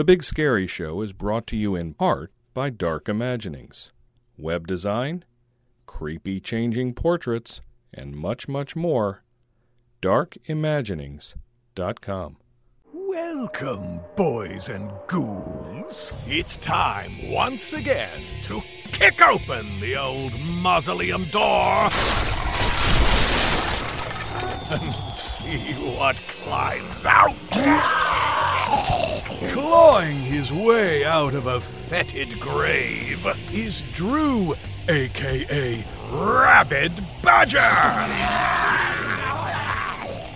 The Big Scary Show is brought to you in part by Dark Imaginings. Web design, creepy changing portraits, and much, much more. darkimaginings.com. Welcome, boys and ghouls. It's time once again to kick open the old mausoleum door and see what climbs out. Clawing his way out of a fetid grave is Drew, aka Rabid Badger.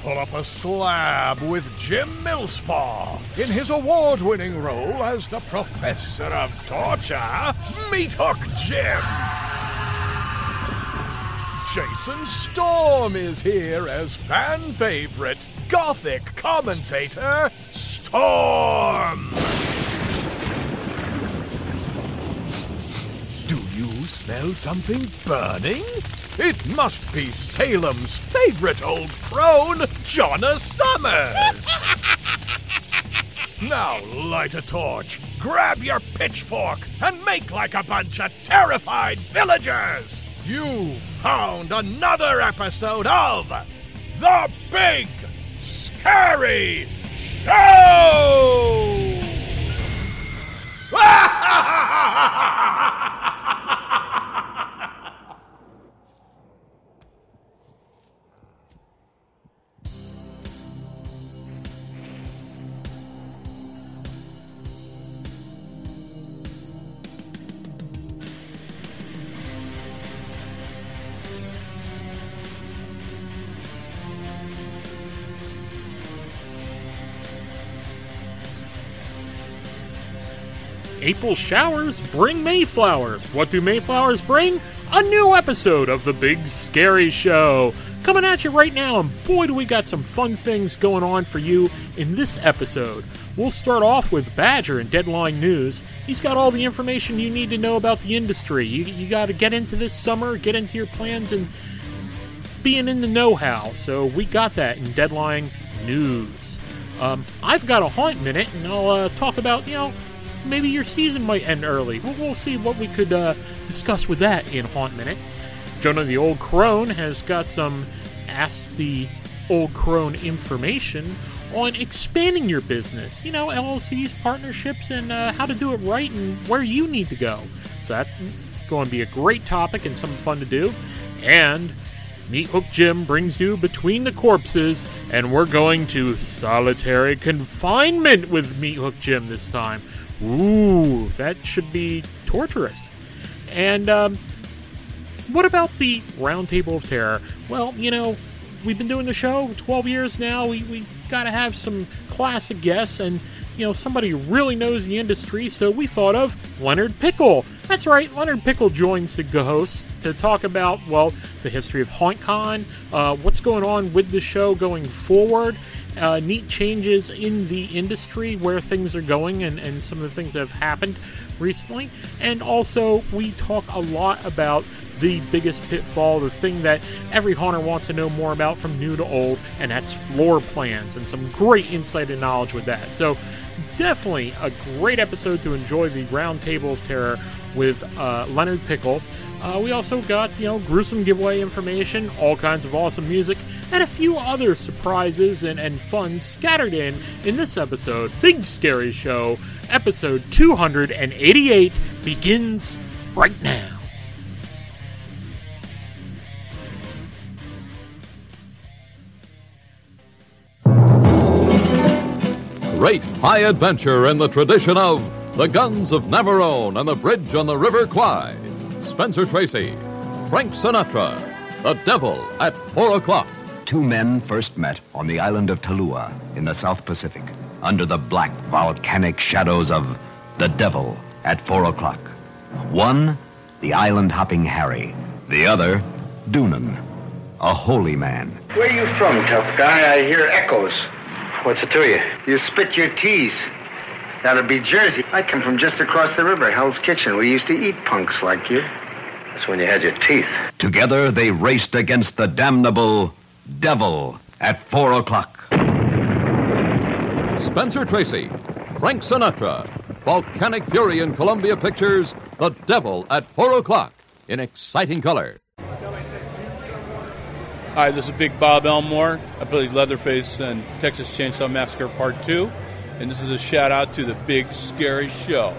Pull up a slab with Jim Millspaw in his award winning role as the Professor of Torture, Meat Hook Jim. Jason Storm is here as fan favorite Gothic commentator Storm. Do you smell something burning? It must be Salem's favorite old crone, Jonna Summers. now light a torch, grab your pitchfork, and make like a bunch of terrified villagers. You found another episode of The Big Scary Show! April showers bring Mayflowers. What do Mayflowers bring? A new episode of The Big Scary Show. Coming at you right now, and boy, do we got some fun things going on for you in this episode. We'll start off with Badger and Deadline News. He's got all the information you need to know about the industry. You, you got to get into this summer, get into your plans, and being in the know how. So we got that in Deadline News. Um, I've got a haunt minute, and I'll uh, talk about, you know, maybe your season might end early. We'll, we'll see what we could uh, discuss with that in Haunt Minute. Jonah the Old Crone has got some Ask the Old Crone information on expanding your business. You know, LLCs, partnerships, and uh, how to do it right and where you need to go. So that's going to be a great topic and something fun to do. And Meat Hook Jim brings you Between the Corpses, and we're going to solitary confinement with Meat Hook Jim this time. Ooh, that should be torturous. And um, what about the Roundtable of Terror? Well, you know, we've been doing the show 12 years now. We, we got to have some classic guests and, you know, somebody really knows the industry. So we thought of Leonard Pickel. That's right, Leonard Pickel joins the host to talk about, well, the history of HauntCon, uh, what's going on with the show going forward, uh, neat changes in the industry, where things are going, and, and some of the things that have happened recently. And also, we talk a lot about the biggest pitfall, the thing that every haunter wants to know more about from new to old, and that's floor plans, and some great insight and knowledge with that. So, definitely a great episode to enjoy the Round Table of Terror with uh, Leonard Pickel. Uh, we also got, you know, gruesome giveaway information, all kinds of awesome music, and a few other surprises and, and fun scattered in in this episode. Big Scary Show, episode 288, begins right now. Great high adventure in the tradition of the Guns of Navarone and the Bridge on the River Kwai. Spencer Tracy, Frank Sinatra, The Devil at 4 o'clock. Two men first met on the island of Talua in the South Pacific under the black volcanic shadows of the Devil at 4 o'clock. One, the island hopping Harry. The other, Doonan, a holy man. Where are you from, tough guy? I hear echoes. What's it to you? You spit your teas. That'd be Jersey. I come from just across the river, Hell's Kitchen. We used to eat punks like you. That's when you had your teeth. Together they raced against the damnable Devil at 4 o'clock. Spencer Tracy, Frank Sinatra. Volcanic Fury in Columbia Pictures, The Devil at 4 o'clock in exciting color. Hi, this is Big Bob Elmore. I played Leatherface in Texas Chainsaw Massacre Part 2, and this is a shout out to the Big Scary Show.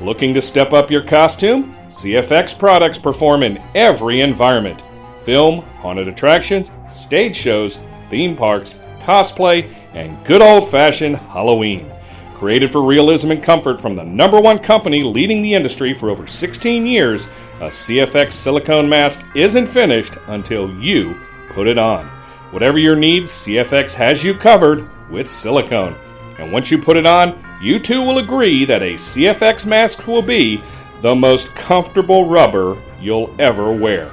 Looking to step up your costume? CFX products perform in every environment film, haunted attractions, stage shows, theme parks, cosplay, and good old fashioned Halloween. Created for realism and comfort from the number one company leading the industry for over 16 years, a CFX silicone mask isn't finished until you put it on. Whatever your needs, CFX has you covered with silicone. And once you put it on, you too will agree that a CFX mask will be the most comfortable rubber you'll ever wear.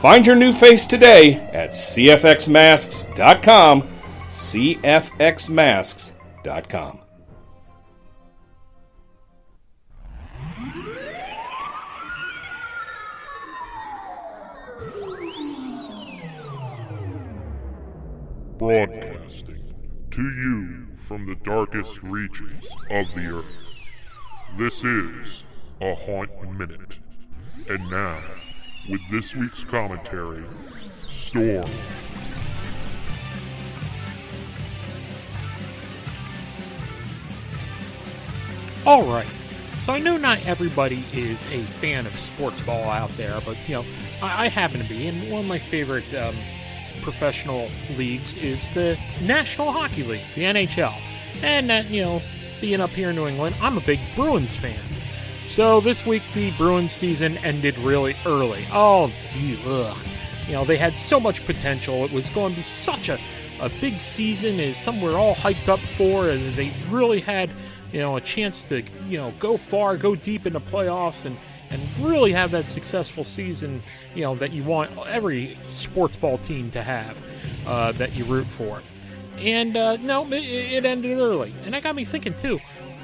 Find your new face today at CFXmasks.com. CFXmasks.com. Broadcasting to you from the darkest regions of the earth. This is a Haunt Minute. And now, with this week's commentary, Storm. All right. So I know not everybody is a fan of sports ball out there, but you know, I, I happen to be, and one of my favorite um, professional leagues is the National Hockey League, the NHL. And uh, you know, being up here in New England, I'm a big Bruins fan. So this week the Bruins season ended really early. Oh, gee, ugh. You know, they had so much potential. It was going to be such a, a big season, is somewhere all hyped up for, and they really had, you know, a chance to, you know, go far, go deep in the playoffs, and and really have that successful season, you know, that you want every sports ball team to have, uh, that you root for. And uh, no, it, it ended early, and that got me thinking too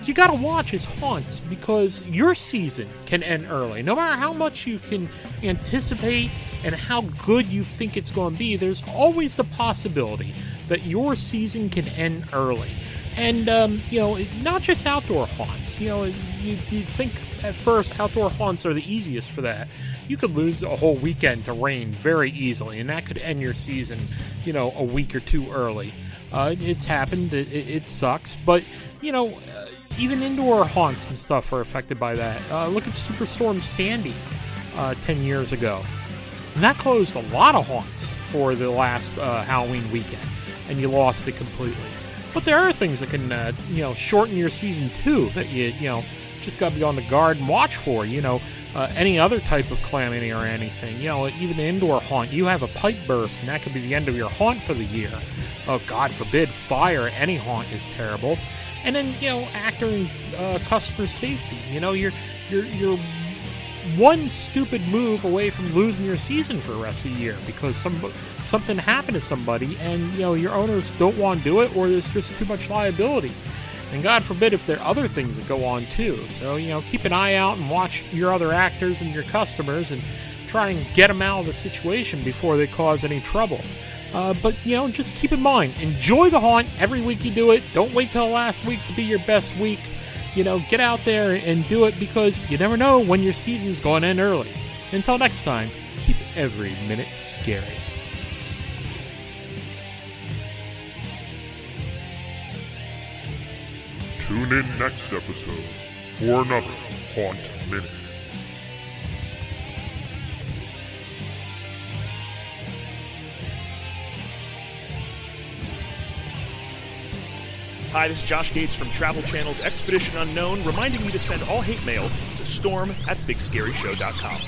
you got to watch his haunts because your season can end early. No matter how much you can anticipate and how good you think it's going to be, there's always the possibility that your season can end early. And, um, you know, not just outdoor haunts. You know, you, you think at first outdoor haunts are the easiest for that. You could lose a whole weekend to rain very easily, and that could end your season, you know, a week or two early. Uh, it's happened. It, it, sucks. But, you know, uh, even indoor haunts and stuff are affected by that. Uh, look at Superstorm Sandy uh, 10 years ago. And that closed a lot of haunts for the last uh, Halloween weekend, and you lost it completely. But there are things that can, uh, you know, shorten your season too. That you, you know, just got to be on the guard and watch for. You know, uh, any other type of calamity or anything. You know, even an indoor haunt, you have a pipe burst, and that could be the end of your haunt for the year. Oh, God forbid, fire. Any haunt is terrible and then you know actor and uh, customer safety. You know you're you're you're one stupid move away from losing your season for the rest of the year because some something happened to somebody and you know your owners don't want to do it or there's just too much liability. And God forbid if there are other things that go on too. So you know keep an eye out and watch your other actors and your customers and try and get them out of the situation before they cause any trouble. Uh, but, you know, just keep in mind, enjoy the haunt every week you do it. Don't wait till last week to be your best week. You know, get out there and do it because you never know when your season's going to end early. Until next time, keep every minute scary. Tune in next episode for another Haunt Minute. Hi, this is Josh Gates from Travel Channel's Expedition Unknown, reminding you to send all hate mail to storm at bigscaryshow.com.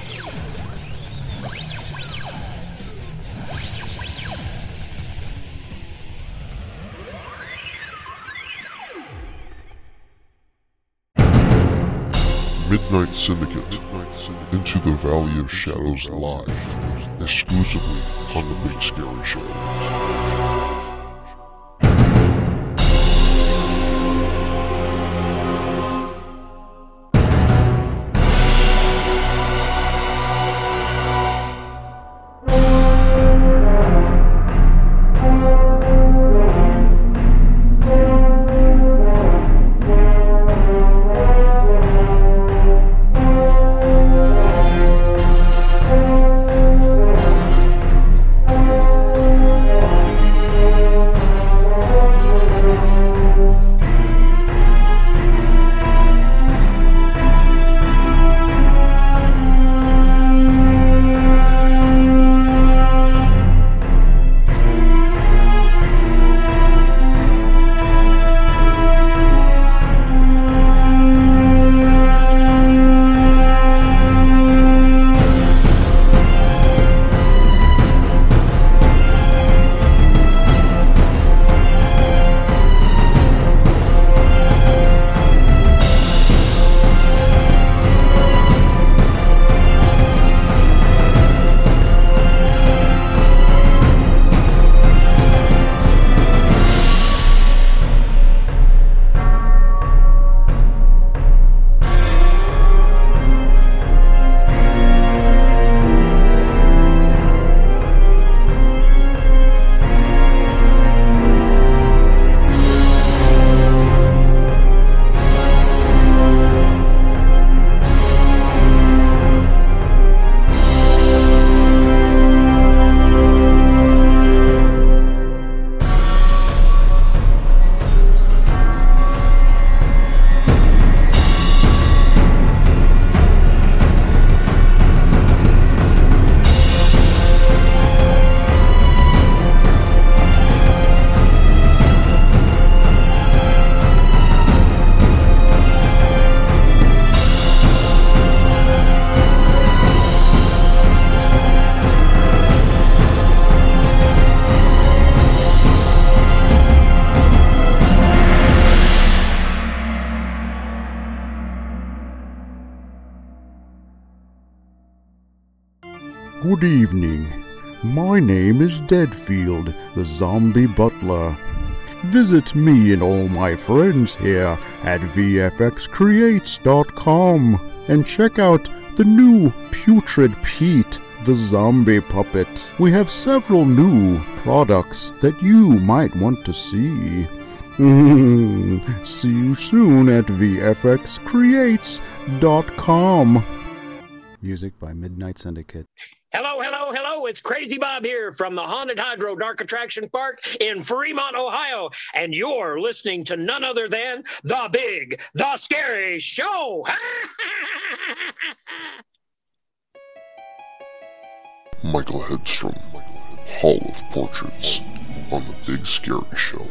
Midnight Syndicate Into the Valley of Shadows Live, exclusively on The Big Scary Show. Good evening. My name is Deadfield, the zombie butler. Visit me and all my friends here at VFXCreates.com and check out the new Putrid Pete, the zombie puppet. We have several new products that you might want to see. see you soon at VFXCreates.com. Music by Midnight Syndicate. Hello, hello, hello. It's Crazy Bob here from the Haunted Hydro Dark Attraction Park in Fremont, Ohio. And you're listening to none other than The Big, The Scary Show. Michael Hedstrom, Hall of Portraits on The Big Scary Show.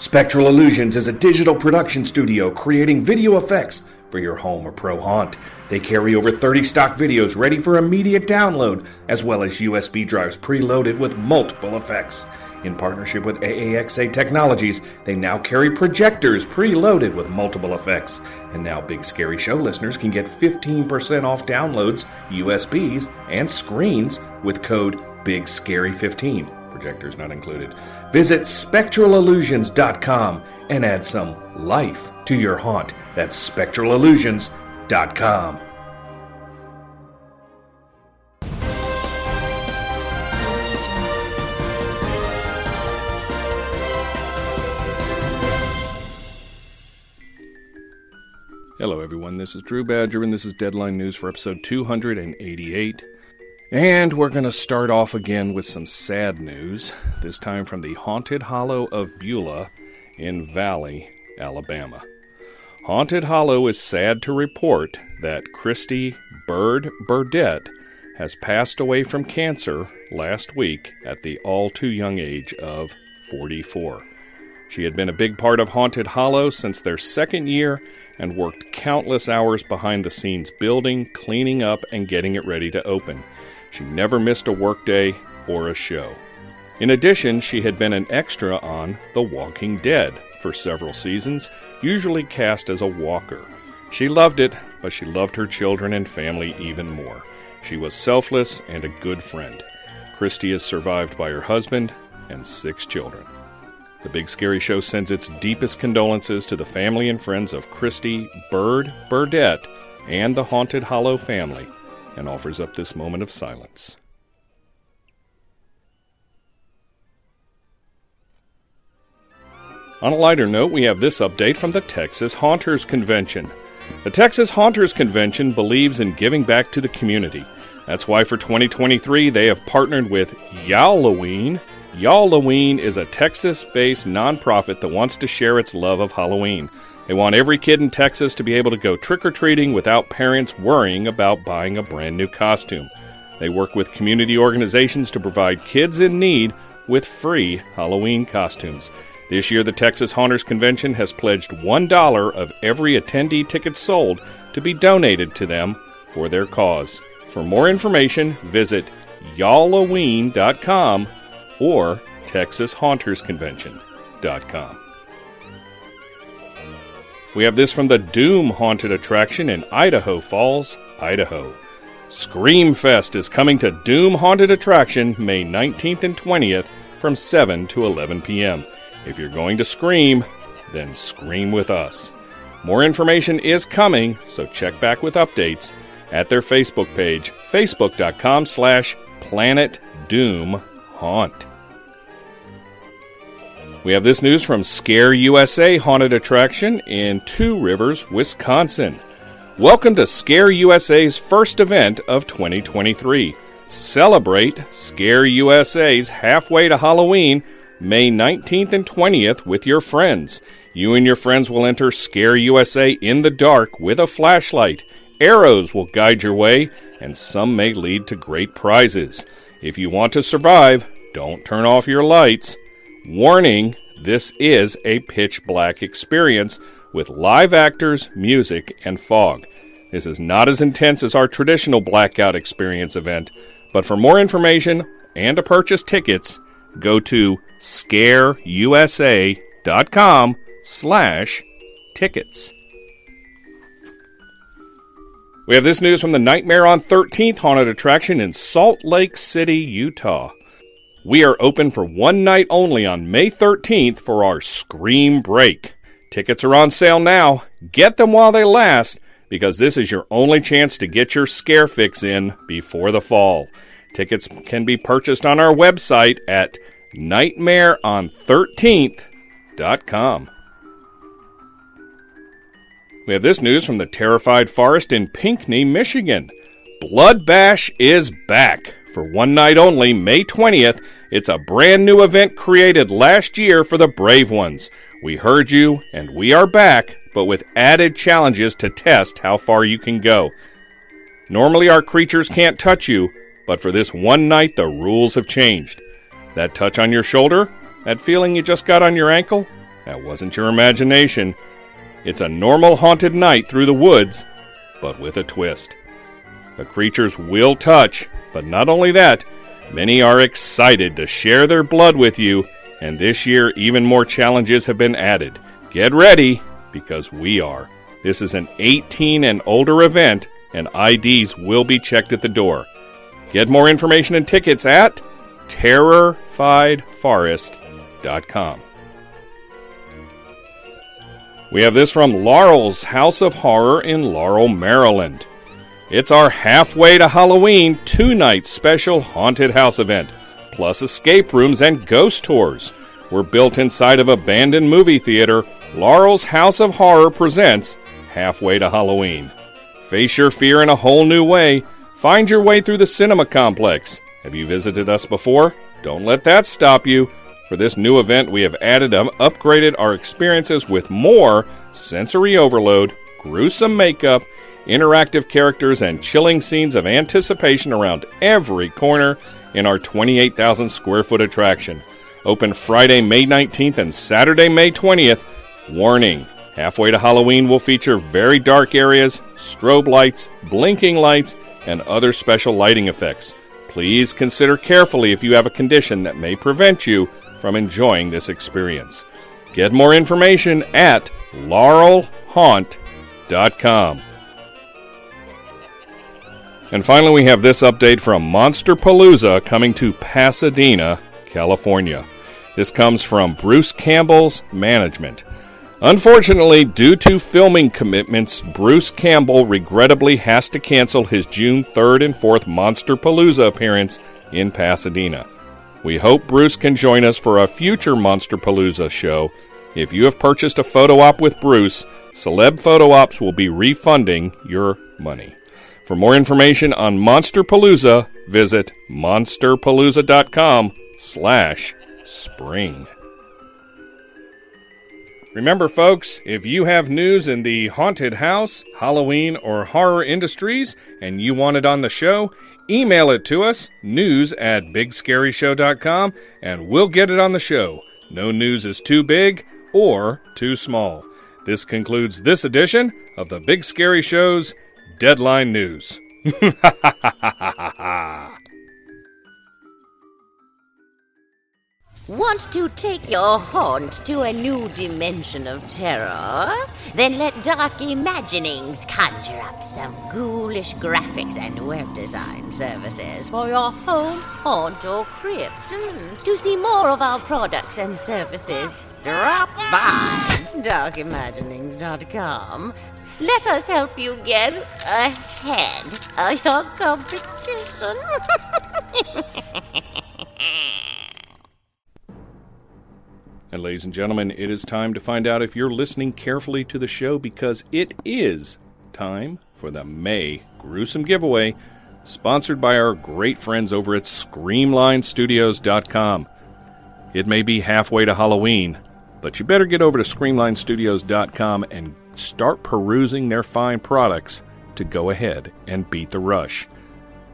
Spectral Illusions is a digital production studio creating video effects for your home or pro haunt. They carry over 30 stock videos ready for immediate download, as well as USB drives preloaded with multiple effects. In partnership with AAXA Technologies, they now carry projectors preloaded with multiple effects. And now Big Scary Show listeners can get 15% off downloads, USBs, and screens with code BIGSCARY15 projectors not included. Visit spectralillusions.com and add some life to your haunt. That's spectralillusions.com. Hello, everyone. This is Drew Badger, and this is Deadline News for episode 288. And we're going to start off again with some sad news, this time from the Haunted Hollow of Beulah in Valley, Alabama. Haunted Hollow is sad to report that Christy Bird Burdett has passed away from cancer last week at the all too young age of 44. She had been a big part of Haunted Hollow since their second year and worked countless hours behind the scenes building, cleaning up, and getting it ready to open. She never missed a workday or a show. In addition, she had been an extra on The Walking Dead for several seasons, usually cast as a walker. She loved it, but she loved her children and family even more. She was selfless and a good friend. Christy is survived by her husband and six children. The Big Scary Show sends its deepest condolences to the family and friends of Christy Bird Burdett and the Haunted Hollow family and offers up this moment of silence. On a lighter note, we have this update from the Texas Haunters Convention. The Texas Haunters Convention believes in giving back to the community. That's why for 2023 they have partnered with Yalloween. Yalloween is a Texas based nonprofit that wants to share its love of Halloween. They want every kid in Texas to be able to go trick or treating without parents worrying about buying a brand new costume. They work with community organizations to provide kids in need with free Halloween costumes. This year, the Texas Haunters Convention has pledged $1 of every attendee ticket sold to be donated to them for their cause. For more information, visit yalloween.com or texashauntersconvention.com. We have this from the Doom Haunted Attraction in Idaho Falls, Idaho. Screamfest is coming to Doom Haunted Attraction May 19th and 20th from 7 to 11 p.m. If you're going to scream, then scream with us. More information is coming, so check back with updates at their Facebook page, facebook.com slash Planet Doom Haunt. We have this news from Scare USA Haunted Attraction in Two Rivers, Wisconsin. Welcome to Scare USA's first event of 2023. Celebrate Scare USA's halfway to Halloween, May 19th and 20th, with your friends. You and your friends will enter Scare USA in the dark with a flashlight. Arrows will guide your way, and some may lead to great prizes. If you want to survive, don't turn off your lights. Warning this is a pitch black experience with live actors, music, and fog. This is not as intense as our traditional blackout experience event, but for more information and to purchase tickets, go to scareusa.com slash tickets. We have this news from the Nightmare on 13th haunted attraction in Salt Lake City, Utah. We are open for one night only on May 13th for our Scream Break. Tickets are on sale now. Get them while they last because this is your only chance to get your scare fix in before the fall. Tickets can be purchased on our website at nightmareon13th.com. We have this news from the Terrorfied Forest in Pinckney, Michigan. Blood Bash is back. For one night only, May 20th, it's a brand new event created last year for the brave ones. We heard you, and we are back, but with added challenges to test how far you can go. Normally, our creatures can't touch you, but for this one night, the rules have changed. That touch on your shoulder? That feeling you just got on your ankle? That wasn't your imagination. It's a normal haunted night through the woods, but with a twist. The creatures will touch, but not only that, many are excited to share their blood with you, and this year even more challenges have been added. Get ready, because we are. This is an 18 and older event, and IDs will be checked at the door. Get more information and tickets at terrorfiedforest.com. We have this from Laurel's House of Horror in Laurel, Maryland. It's our halfway to Halloween two night special haunted house event, plus escape rooms and ghost tours. We're built inside of abandoned movie theater. Laurel's House of Horror presents Halfway to Halloween. Face your fear in a whole new way. Find your way through the cinema complex. Have you visited us before? Don't let that stop you. For this new event, we have added and upgraded our experiences with more sensory overload, gruesome makeup, interactive characters, and chilling scenes of anticipation around every corner in our 28,000 square foot attraction. Open Friday, May 19th and Saturday, May 20th. Warning Halfway to Halloween will feature very dark areas, strobe lights, blinking lights, and other special lighting effects. Please consider carefully if you have a condition that may prevent you from enjoying this experience. Get more information at laurelhaunt.com. And finally, we have this update from Monster Palooza coming to Pasadena, California. This comes from Bruce Campbell's management. Unfortunately, due to filming commitments, Bruce Campbell regrettably has to cancel his June 3rd and 4th Monster Palooza appearance in Pasadena. We hope Bruce can join us for a future Monster Palooza show. If you have purchased a photo op with Bruce, Celeb Photo Ops will be refunding your money. For more information on Monster Palooza, visit monsterpalooza.com slash spring. Remember, folks, if you have news in the haunted house, Halloween, or horror industries and you want it on the show, email it to us, news at bigscaryshow.com, and we'll get it on the show. No news is too big or too small. This concludes this edition of the Big Scary Show's Deadline News. Want to take your haunt to a new dimension of terror? Then let Dark Imaginings conjure up some ghoulish graphics and web design services for your home, haunt, or crypt. Mm. To see more of our products and services, drop by darkimaginings.com. Let us help you get ahead of your competition. And, ladies and gentlemen, it is time to find out if you're listening carefully to the show because it is time for the May Gruesome Giveaway, sponsored by our great friends over at ScreamlineStudios.com. It may be halfway to Halloween, but you better get over to ScreamlineStudios.com and start perusing their fine products to go ahead and beat the rush.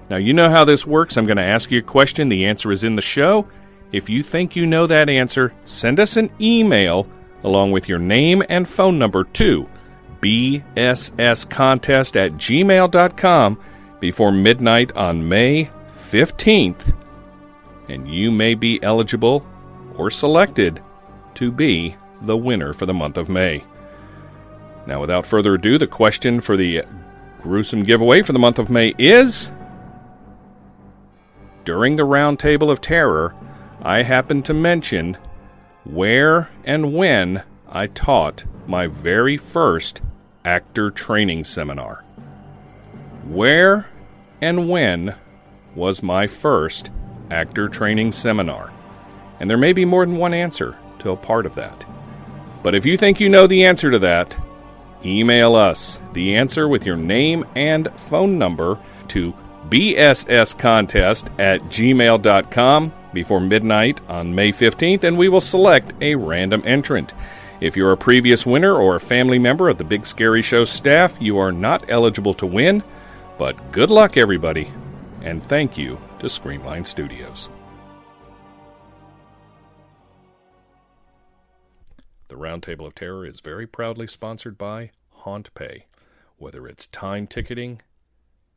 Now, you know how this works. I'm going to ask you a question. The answer is in the show. If you think you know that answer, send us an email along with your name and phone number to bsscontest at gmail.com before midnight on May 15th, and you may be eligible or selected to be the winner for the month of May. Now, without further ado, the question for the gruesome giveaway for the month of May is During the Roundtable of Terror, I happened to mention where and when I taught my very first actor training seminar. Where and when was my first actor training seminar? And there may be more than one answer to a part of that. But if you think you know the answer to that, email us the answer with your name and phone number to bsscontest at gmail.com before midnight on May 15th, and we will select a random entrant. If you're a previous winner or a family member of the Big Scary Show staff, you are not eligible to win, but good luck, everybody, and thank you to Screamline Studios. The Roundtable of Terror is very proudly sponsored by HauntPay. Whether it's time ticketing,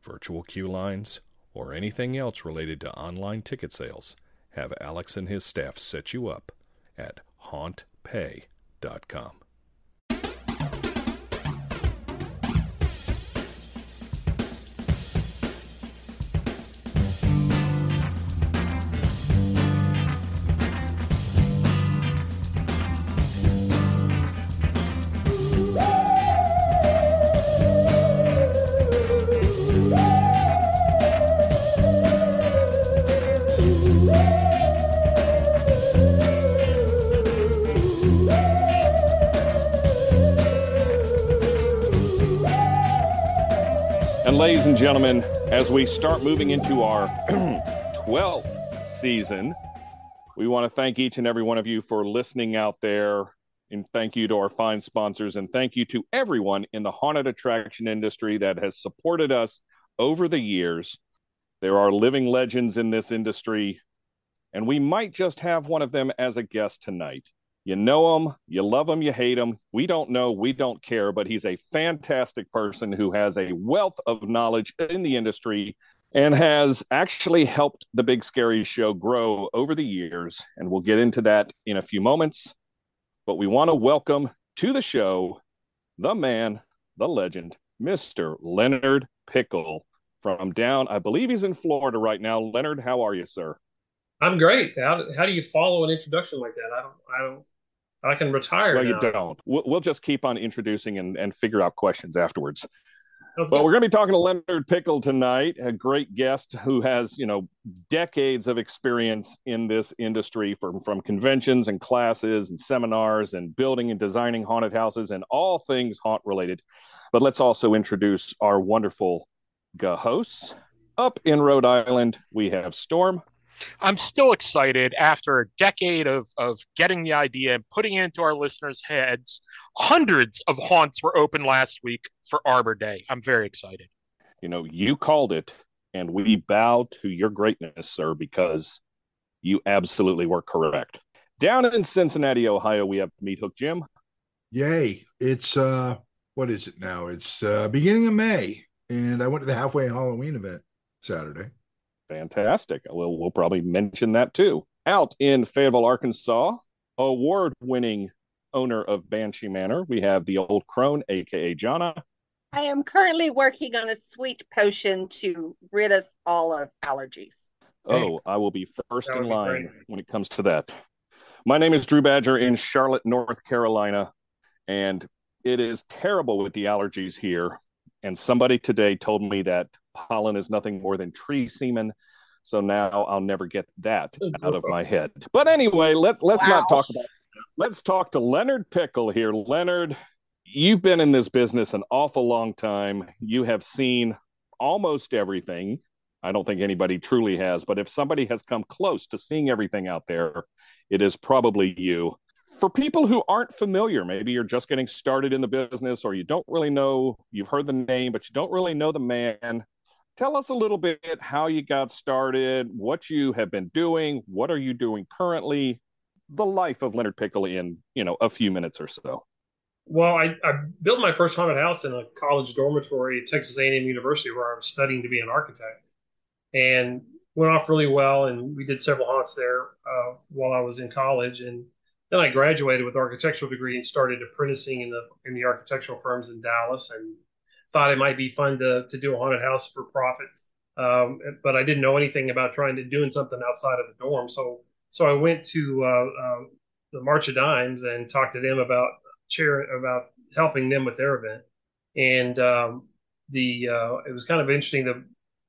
virtual queue lines, or anything else related to online ticket sales, have Alex and his staff set you up at hauntpay.com. ladies and gentlemen, as we start moving into our 12th season, we want to thank each and every one of you for listening out there. And thank you to our fine sponsors. And thank you to everyone in the haunted attraction industry that has supported us over the years. There are living legends in this industry, and we might just have one of them as a guest tonight. You know him, you love him, you hate him. We don't know, we don't care, but he's a fantastic person who has a wealth of knowledge in the industry and has actually helped the Big Scary Show grow over the years. And we'll get into that in a few moments. But we want to welcome to the show the man, the legend, Mr. Leonard Pickel from down, I believe he's in Florida right now. Leonard, how are you, sir? I'm great. How, how do you follow an introduction like that? I don't, I don't, I can retire. Well, now. you don't. We'll, we'll just keep on introducing and, and figure out questions afterwards. That's Well, good. we're going to be talking to Leonard Pickel tonight, a great guest who has, you know, decades of experience in this industry from from conventions and classes and seminars and building and designing haunted houses and all things haunt related. But let's also introduce our wonderful hosts. Up in Rhode Island, we have Storm. I'm still excited after a decade of, of getting the idea and putting it into our listeners' heads. Hundreds of haunts were open last week for Arbor Day. I'm very excited. You know, you called it, and we bow to your greatness, sir, because you absolutely were correct. Down in Cincinnati, Ohio, we have Meathook Jim. Yay. It's uh what is it now? It's uh beginning of May and I went to the halfway Halloween event Saturday. Fantastic. We'll, we'll probably mention that too. Out in Fayetteville, Arkansas, award winning owner of Banshee Manor, we have the old crone, aka Jana. I am currently working on a sweet potion to rid us all of allergies. Oh, I will be first in be line great. when it comes to that. My name is Drew Badger in Charlotte, North Carolina, and it is terrible with the allergies here. And somebody today told me that pollen is nothing more than tree semen. So now I'll never get that out of my head. But anyway, let's let's not talk about let's talk to Leonard Pickel here. Leonard, you've been in this business an awful long time. You have seen almost everything. I don't think anybody truly has, but if somebody has come close to seeing everything out there, it is probably you. For people who aren't familiar, maybe you're just getting started in the business or you don't really know, you've heard the name, but you don't really know the man. Tell us a little bit how you got started, what you have been doing, what are you doing currently, the life of Leonard Pickel in, you know, a few minutes or so. Well, I, I built my first haunted house in a college dormitory at Texas A&M University, where I was studying to be an architect, and went off really well. And we did several haunts there uh, while I was in college, and then I graduated with architectural degree and started apprenticing in the in the architectural firms in Dallas, and thought it might be fun to to do a haunted house for profit. Um, but I didn't know anything about trying to doing something outside of the dorm, so so I went to uh, uh, the March of Dimes and talked to them about chair about helping them with their event. And um, the uh, it was kind of interesting. The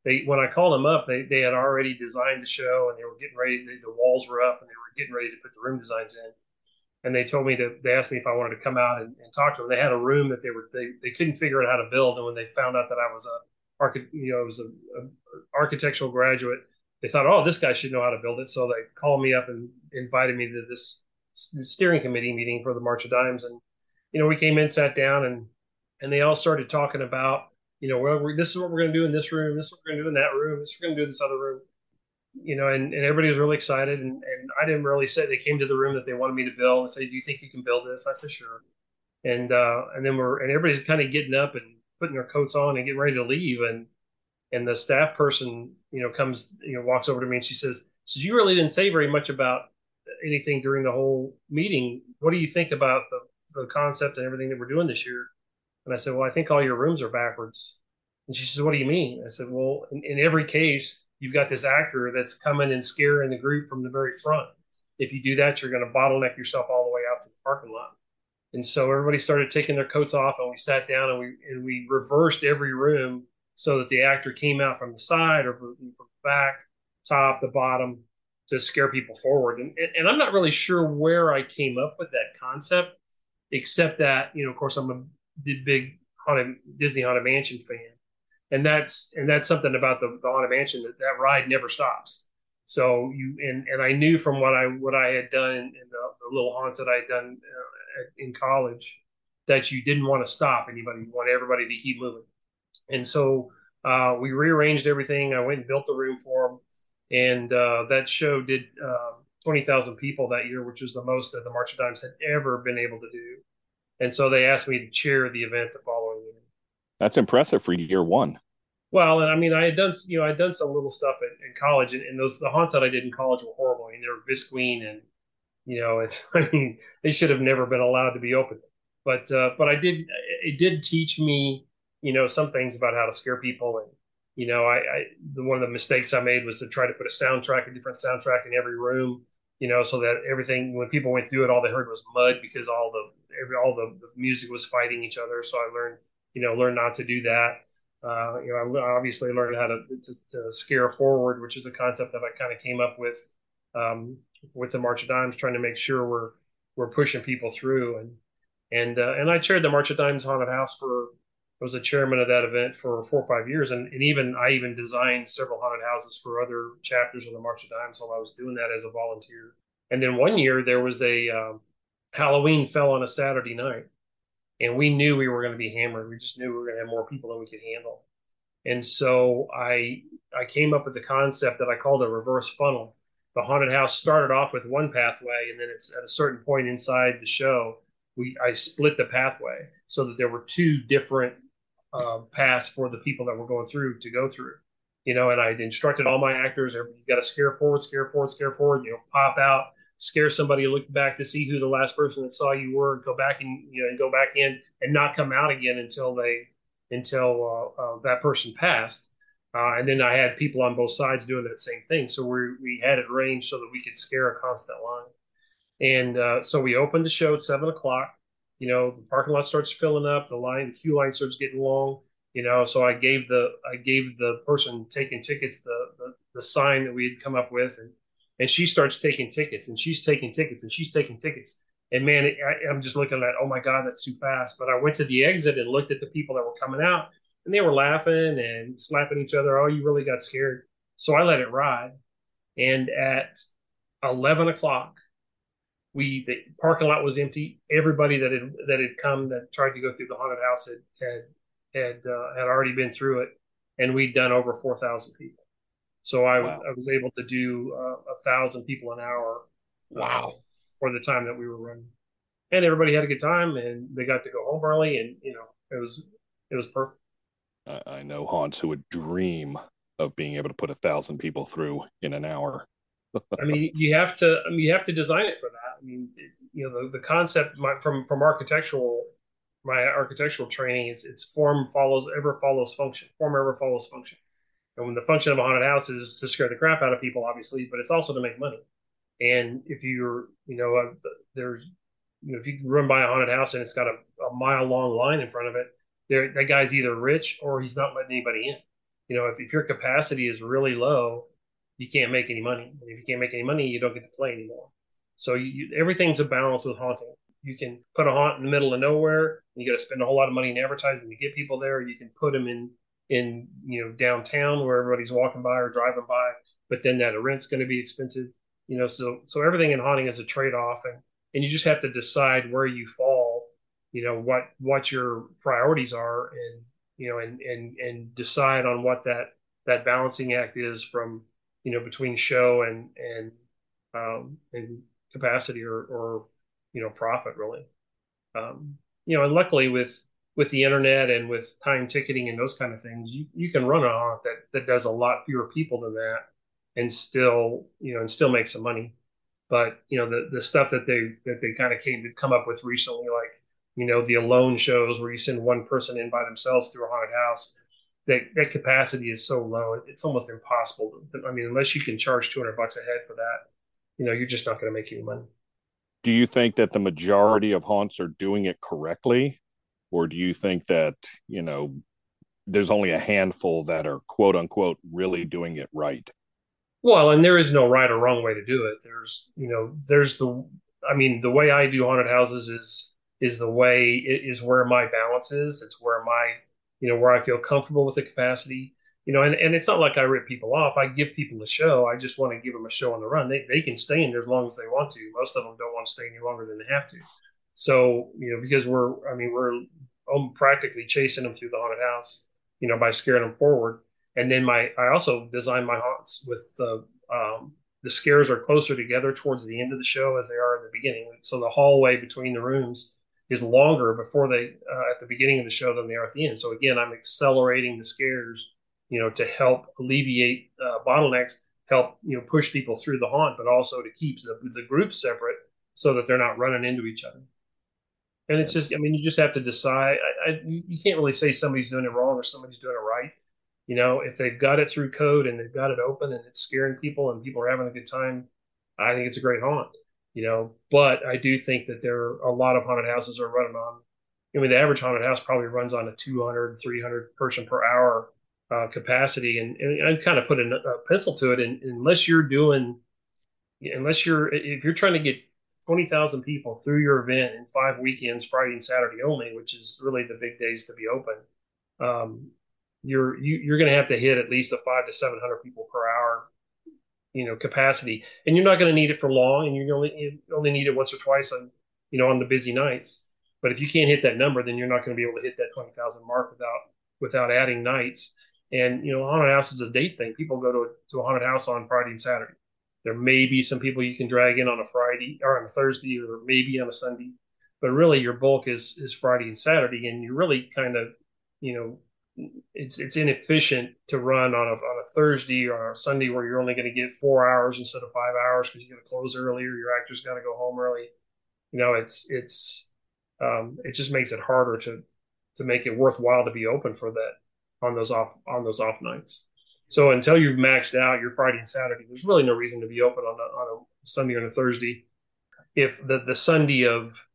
they when I called them up, they they had already designed the show and they were getting ready. The walls were up and they were getting ready to put the room designs in. And they told me to they asked me if I wanted to come out and, and talk to them. They had a room that they were they, they couldn't figure out how to build. And when they found out that I was a archi- you know, I was a, architectural graduate, they thought, oh, this guy should know how to build it. So they called me up and invited me to this steering committee meeting for the March of Dimes. And you know, we came in, sat down, and and they all started talking about, you know, well, we this is what we're going to do in this room, this is what we're going to do in that room, this is what we're going to do in this other room. You know, and, and everybody was really excited. And, and I didn't really say they came to the room that they wanted me to build and say, "Do you think you can build this?" I said, "Sure." And uh, and then we're and everybody's kind of getting up and putting their coats on and getting ready to leave. And and the staff person, you know, comes, you know, walks over to me and she says, "says You really didn't say very much about anything during the whole meeting. What do you think about the the concept and everything that we're doing this year?" And I said, "Well, I think all your rooms are backwards." And she says, "What do you mean?" I said, "Well, in, in every case." You've got this actor that's coming and scaring the group from the very front. If you do that, you're going to bottleneck yourself all the way out to the parking lot. And so everybody started taking their coats off, and we sat down and we and we reversed every room so that the actor came out from the side or from, the back, top, the bottom to scare people forward. And, and I'm not really sure where I came up with that concept, except that you know, of course, I'm a big haunted Disney Haunted Mansion fan, and that's and that's something about the, the haunted mansion that that ride never stops. So you and and i knew from what i what i had done in, the, the, little haunts that i had done uh, in college that you didn't want to stop anybody. You want everybody to keep moving. And so uh, we rearranged everything. I went and built the room for them and uh, that show did uh, 20000 people that year which was the most that the march of dimes had ever been able to do. And so they asked me to chair the event the following year. That's impressive for year one. Well, and I mean, I had done, you know, I had done some little stuff in, in college, and, and, those the haunts that I did in college were horrible. I mean, they were visqueen, and you know, it, I mean, they should have never been allowed to be open. But uh, but I did, it did teach me, you know, some things about how to scare people, and you know, I, I the one of the mistakes I made was to try to put a soundtrack, a different soundtrack in every room, you know, so that everything when people went through it, all they heard was mud because all the every all the, the music was fighting each other. So I learned you know, learn not to do that. Uh, you know, I obviously learned how to, to, to, scare forward, which is a concept that I kind of came up with um, with the March of Dimes, trying to make sure we're we're pushing people through. And and uh, and I chaired the March of Dimes haunted house for I was a chairman of that event for four or five years, and, and even I even designed several haunted houses for other chapters of the March of Dimes while I was doing that as a volunteer. And then one year there was a um, Halloween fell on a Saturday night, and we knew we were going to be hammered. We just knew we were going to have more people than we could handle. And so I I came up with the concept that I called a reverse funnel. The haunted house started off with one pathway, and then it's at a certain point inside the show, we I split the pathway so that there were two different uh, paths for the people that were going through to go through. You know, and I instructed all my actors: you got to scare forward, scare forward, scare forward. You know, pop out, scare somebody, look back to see who the last person that saw you were, go back and you know, and go back in and not come out again until they until uh, uh, that person passed. Uh, and then I had people on both sides doing that same thing. So we we had it ranged so that we could scare a constant line. And uh, so we opened the show at seven o'clock. You know, the parking lot starts filling up, the line, the queue line starts getting long. You know, so I gave the I gave the person taking tickets the the, the sign that we had come up with, and and she starts taking tickets and she's taking tickets and she's taking tickets. And man I, i'm just looking at oh my god that's too fast. But i went to the exit and looked at the people that were coming out and they were laughing and slapping each other. Oh you really got scared. So i let it ride. And at 11 o'clock we the parking lot was empty. Everybody that had that had come that tried to go through the haunted house had had had, uh, had already been through it. And we'd done over 4000 people so I, wow. I was able to do uh, a thousand people an hour. Uh, wow. For the time that we were running, and everybody had a good time, and they got to go home early, and you know it was it was perfect. I, I know haunts who would dream of being able to put a thousand people through in an hour. I mean, you have to. I mean, you have to design it for that. I mean, it, you know, the, the concept my, from from architectural my architectural training is it's form follows ever follows function. Form ever follows function. And when the function of a haunted house is to scare the crap out of people, obviously, but it's also to make money. And if you're, you know, uh, there's, you know, if you run by a haunted house and it's got a, a mile long line in front of it, there that guy's either rich or he's not letting anybody in. You know, if, if your capacity is really low, you can't make any money. And if you can't make any money, you don't get to play anymore. So you, everything's a balance with haunting. You can put a haunt in the middle of nowhere. You got to spend a whole lot of money in advertising to get people there. You can put them in in you know downtown where everybody's walking by or driving by, but then that rent's going to be expensive. You know, so so everything in haunting is a trade off, and and you just have to decide where you fall. You know what what your priorities are, and you know, and and and decide on what that that balancing act is from you know, between show and and um, and capacity or or you know profit really. Um, you know, and luckily with with the internet and with time ticketing and those kind of things, you, you can run a haunt that that does a lot fewer people than that, and still you know and still make some money. But you know the the stuff that they that they kind of came to come up with recently, like you know the alone shows where you send one person in by themselves through a haunted house, that that capacity is so low, it's almost impossible. I mean, unless you can charge two hundred bucks a head for that, you know, you're just not going to make any money. Do you think that the majority of haunts are doing it correctly, or do you think that you know there's only a handful that are quote unquote really doing it right? Well, and there is no right or wrong way to do it. There's, you know, there's the, I mean, the way I do haunted houses is is the way is where my balance is. It's where my, you know, where I feel comfortable with the capacity. You know, and, and it's not like I rip people off. I give people a show. I just want to give them a show on the run. They, they can stay in there as long as they want to. Most of them don't want to stay any longer than they have to. So, you know, because we're, I mean, we're practically chasing them through the haunted house, you know, by scaring them forward and then my I also designed my haunts with the um, the scares are closer together towards the end of the show as they are at the beginning. So the hallway between the rooms is longer before they uh, at the beginning of the show than they are at the end. So again, I'm accelerating the scares, you know, to help alleviate uh, bottlenecks, help you know push people through the haunt, but also to keep the, the groups separate so that they're not running into each other. And it's just, I mean, you just have to decide. I, I, you can't really say somebody's doing it wrong or somebody's doing it right you know, if they've got it through code and they've got it open and it's scaring people and people are having a good time, I think it's a great haunt. You know, but I do think that there are a lot of haunted houses are running on. I mean, the average haunted house probably runs on a 200, 300 person per hour uh, capacity, and, and I kind of put a, a pencil to it. And unless you're doing, unless you're if you're trying to get 20,000 people through your event in five weekends, Friday and Saturday only, which is really the big days to be open. Um, you're you, you're going to have to hit at least a five to seven hundred people per hour, you know, capacity, and you're not going to need it for long, and you only you only need it once or twice on, you know, on the busy nights. But if you can't hit that number, then you're not going to be able to hit that twenty thousand mark without without adding nights. And you know, haunted house is a date thing. People go to to a haunted house on Friday and Saturday. There may be some people you can drag in on a Friday or on a Thursday or maybe on a Sunday, but really your bulk is is Friday and Saturday, and you're really kind of you know it's it's inefficient to run on a on a Thursday or a Sunday where you're only going to get four hours instead of five hours because you got to close earlier. Your actors got to go home early. You know, it's it's um, it just makes it harder to to make it worthwhile to be open for that on those off on those off nights. So until you've maxed out your Friday and Saturday, there's really no reason to be open on a, on a Sunday or a Thursday. If the the Sunday of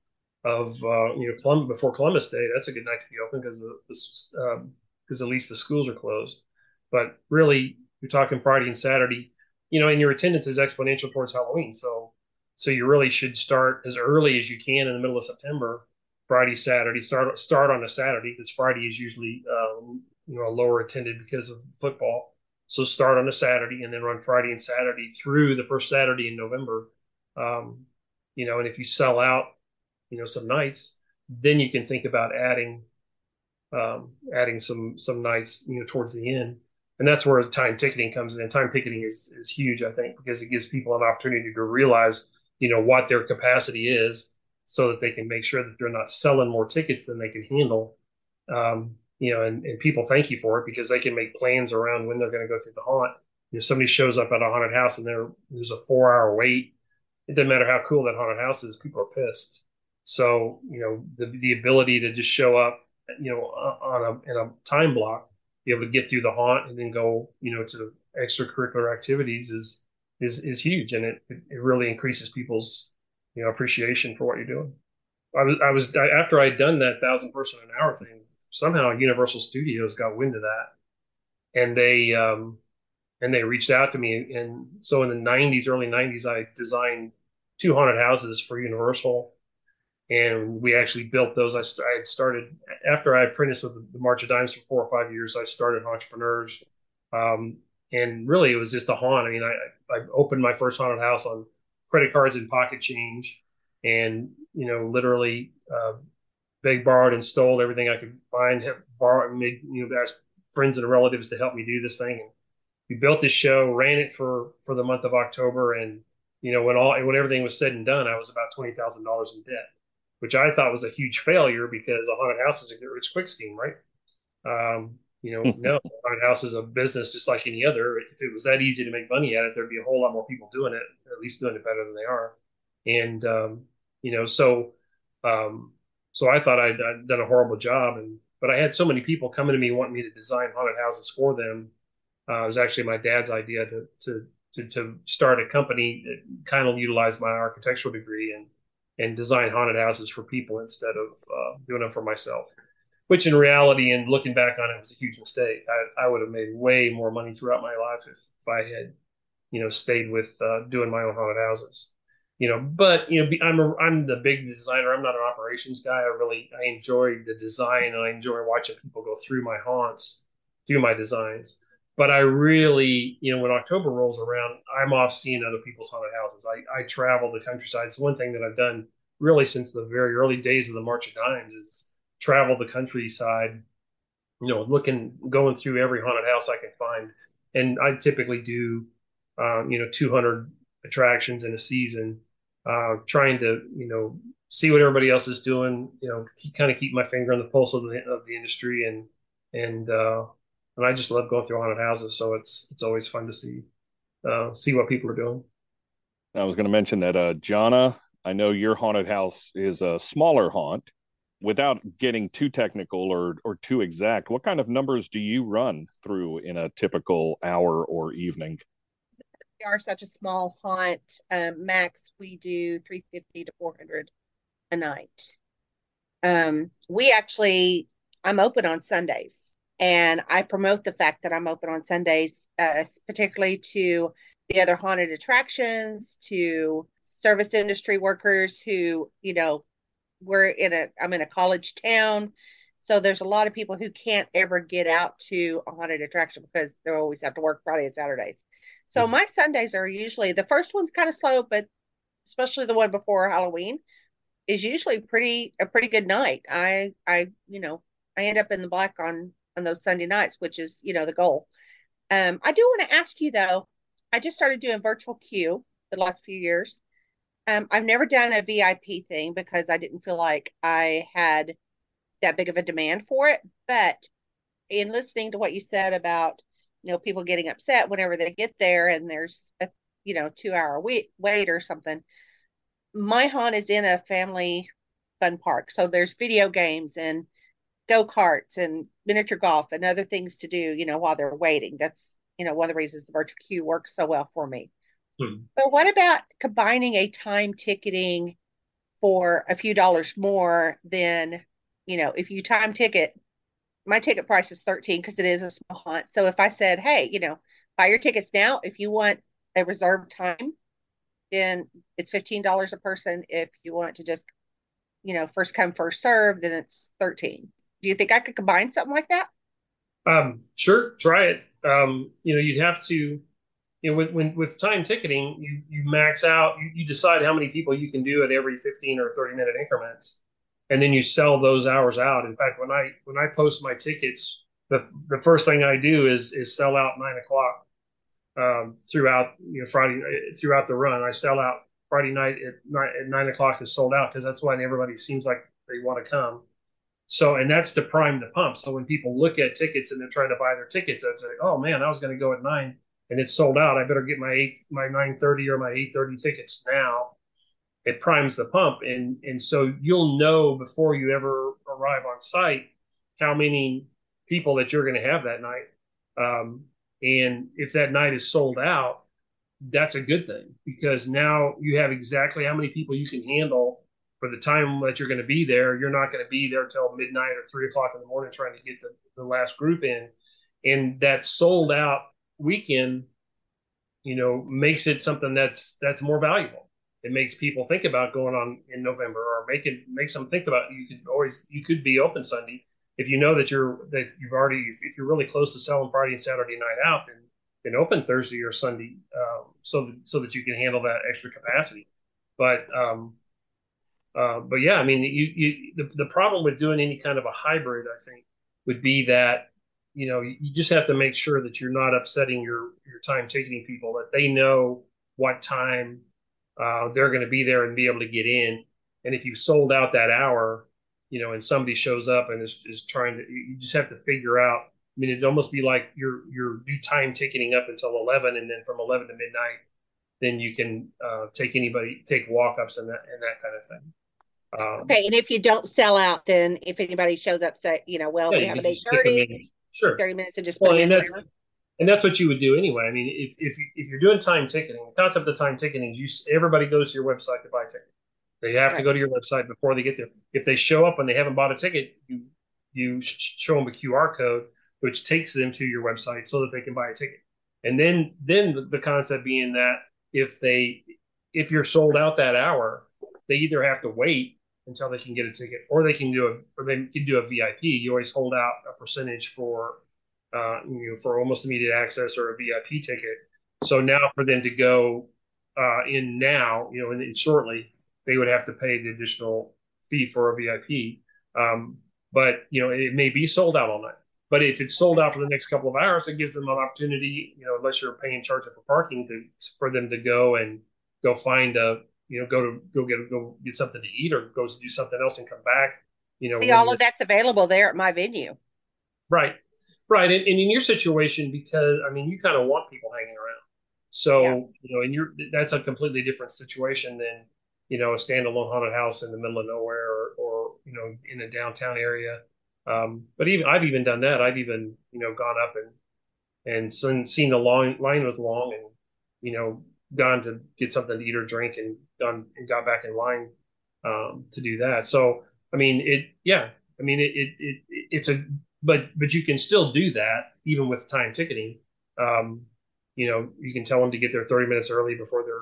of uh, you know Columbus, before Columbus Day, that's a good night to be open because the um, because at least the schools are closed. But really, you're talking Friday and Saturday, you know, and your attendance is exponential towards Halloween. So, so you really should start as early as you can in the middle of September, Friday, Saturday. Start start on a Saturday because Friday is usually um, you know lower attended because of football. So start on a Saturday and then run Friday and Saturday through the first Saturday in November. Um, you know, and if you sell out, you know, some nights, then you can think about adding um, adding some some nights you know towards the end. And that's where time ticketing comes in. Time ticketing is is huge i think because it gives people an opportunity to realize you know what their capacity is so that they can make sure that they're not selling more tickets than they can handle. Um, you know and, and people thank you for it because they can make plans around when they're going to go through the haunt you know somebody shows up at a haunted house and there there's a four hour wait it doesn't matter how cool that haunted house is people are pissed so you know the, the ability to just show up you know, on a in a time block, be able to get through the haunt and then go, you know, to extracurricular activities is is is huge, and it it really increases people's you know appreciation for what you're doing. I was I was after I'd done that thousand person an hour thing. Somehow Universal Studios got wind of that, and they um, and they reached out to me. And so in the '90s, early '90s, I designed 200 houses for Universal and we actually built those. I, st- I had started after I apprenticed with the March of Dimes for four or five years. I started entrepreneurs, um, and really it was just a haunt. I mean, I, I opened my first haunted house on credit cards and pocket change, and you know, literally uh, begged, borrowed, and stole everything I could find. Have borrowed, made you know, asked friends and relatives to help me do this thing. And we built this show, ran it for for the month of October, and you know when all when everything was said and done, I was about twenty thousand dollars in debt, which I thought was a huge failure because a haunted house is a get rich quick scheme, right? Um, you know, no, haunted house is a business just like any other. If it was that easy to make money at it, there'd be a whole lot more people doing it, at least doing it better than they are. And um, you know, so um, so I thought I'd, I'd done a horrible job, and but I had so many people coming to me wanting me to design haunted houses for them uh, it was actually my dad's idea to, to to to start a company that kind of utilized my architectural degree and and design haunted houses for people instead of uh, doing them for myself. Which in reality, and looking back on it, was a huge mistake. I, I would have made way more money throughout my life if, if I had, you know, stayed with uh, doing my own haunted houses. You know, but you know, I'm a, I'm the big designer. I'm not an operations guy. I really I enjoy the design and I enjoy watching people go through my haunts, do my designs but I really, you know, when October rolls around, I'm off seeing other people's haunted houses. I, I travel the countryside. It's one thing that I've done really since the very early days of the March of Dimes is travel the countryside, you know, looking, going through every haunted house I can find. And I typically do, uh, you know, 200 attractions in a season, uh, trying to, you know, see what everybody else is doing, you know, kind of keep my finger on the pulse of the, of the industry and, and, uh, and I just love going through haunted houses. So it's it's always fun to see uh, see what people are doing. I was going to mention that, uh, Jana. I know your haunted house is a smaller haunt. Without getting too technical or or too exact, what kind of numbers do you run through in a typical hour or evening? Are such a small haunt. Um, max, we do three fifty to four hundred a night. Um, we actually, I'm open on Sundays and I promote the fact that I'm open on Sundays, uh, particularly to the other haunted attractions, to service industry workers who, you know, we're in a I'm in a college town, so there's a lot of people who can't ever get out to a haunted attraction because they always have to work Friday and Saturdays. So mm-hmm. my Sundays are usually the first one's kind of slow, but especially the one before Halloween is usually pretty a pretty good night. I I you know I end up in the black on on those Sunday nights, which is, you know, the goal. Um, I do want to ask you though, I just started doing virtual queue the last few years. Um, I've never done a VIP thing because I didn't feel like I had that big of a demand for it. But in listening to what you said about, you know, people getting upset whenever they get there and there's a, you know, two hour wait, wait or something, my haunt is in a family fun park. So there's video games and go karts and miniature golf and other things to do, you know, while they're waiting. That's, you know, one of the reasons the virtual queue works so well for me. Hmm. But what about combining a time ticketing for a few dollars more than, you know, if you time ticket, my ticket price is 13 because it is a small hunt. So if I said, hey, you know, buy your tickets now, if you want a reserved time, then it's $15 a person. If you want to just, you know, first come, first serve, then it's 13. Do you think I could combine something like that? Um, sure, try it. Um, you know, you'd have to, you know, with when, with time ticketing, you you max out. You, you decide how many people you can do at every fifteen or thirty minute increments, and then you sell those hours out. In fact, when I when I post my tickets, the the first thing I do is is sell out nine o'clock um, throughout you know Friday throughout the run. I sell out Friday night at nine, at nine o'clock is sold out because that's when everybody seems like they want to come. So, and that's to prime the pump. So when people look at tickets and they're trying to buy their tickets, they say, "Oh man, I was going to go at nine and it's sold out. I better get my eight, my nine thirty or my eight thirty tickets now." It primes the pump, and and so you'll know before you ever arrive on site how many people that you're going to have that night. Um, and if that night is sold out, that's a good thing because now you have exactly how many people you can handle for the time that you're going to be there, you're not going to be there till midnight or three o'clock in the morning trying to get the, the last group in. And that sold out weekend, you know, makes it something that's that's more valuable. It makes people think about going on in November or make it makes them think about you could always you could be open Sunday if you know that you're that you've already if you're really close to selling Friday and Saturday night out then then open Thursday or Sunday um, so that so that you can handle that extra capacity. But um, uh, but yeah, I mean, you, you the, the problem with doing any kind of a hybrid, I think, would be that you know, you just have to make sure that you're not upsetting your your time ticketing people, that they know what time uh, they're going to be there and be able to get in. And if you've sold out that hour, you know, and somebody shows up and is, is trying to, you just have to figure out. I mean, it'd almost be like you're you're do time ticketing up until eleven, and then from eleven to midnight, then you can uh, take anybody take walk ups and that and that kind of thing. Um, Okay, and if you don't sell out, then if anybody shows up, say, you know, well, Yeah, we have an eight just get them thirty. Sure. thirty minutes, and just Well, and in. that's. And that's what you would do anyway. I mean, if if if you're doing time ticketing, the concept of time ticketing is you everybody goes to your website to buy a ticket. They have to go to your website before they get there. If they show up and they haven't bought a ticket, you you show them a QR code which takes them to your website so that they can buy a ticket. And then then the, the concept being that if they if you're sold out that hour, they either have to wait until they can get a ticket or they can do a or they can do a VIP. You always hold out a percentage for uh, you know for almost immediate access or a VIP ticket. So now for them to go uh, in now, you know, and, shortly, they would have to pay the additional fee for a VIP. Um, but you know, it may be sold out all night. But if it's sold out for the next couple of hours, it gives them an opportunity, you know, unless you're paying charge for parking, to for them to go and go find a, you know, go to go get go get something to eat or go do something else and come back. You know, See, all of that's available there at my venue. Right, right, and, and in your situation, because I mean, you kind of want people hanging around. So you know, and you're that's a completely different situation than you know a standalone haunted house in the middle of nowhere or, or you know in a downtown area. Um, but even I've even done that. I've even you know gone up and and seen, seen the line line was long and you know gone to get something to eat or drink and gone and got back in line um, to do that. So I mean it yeah I mean it, it it it's a but but you can still do that even with time ticketing. Um, you know you can tell them to get there 30 minutes early before their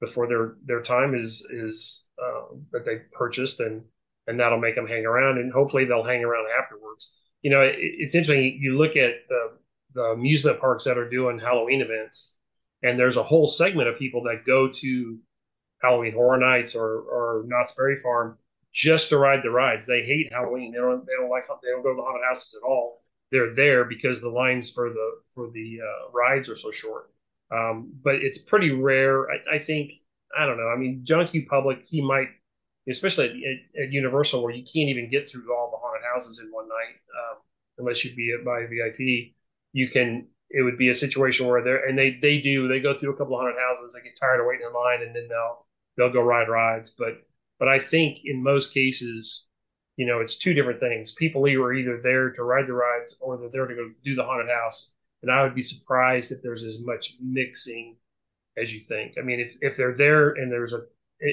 before their their time is is uh, that they purchased and and that'll make them hang around and hopefully they'll hang around afterwards. You know it, it's interesting. You look at the the amusement parks that are doing Halloween events, and there's a whole segment of people that go to Halloween Horror Nights or or Knott's Berry Farm just to ride the rides. They hate Halloween. They don't they don't like they don't go to the haunted houses at all. They're there because the lines for the for the uh, rides are so short. Um, but it's pretty rare. I, I think I don't know. I mean, Q. Public he might, especially at, at, at Universal where you can't even get through all the haunted houses in one night um, unless you be by VIP. You can. It would be a situation where they're and they they do they go through a couple of haunted houses. They get tired of waiting in line and then they'll they'll go ride rides. But but I think in most cases, you know, it's two different things. People are either there to ride the rides or they're there to go do the haunted house. And I would be surprised if there's as much mixing as you think. I mean, if, if they're there and there's a,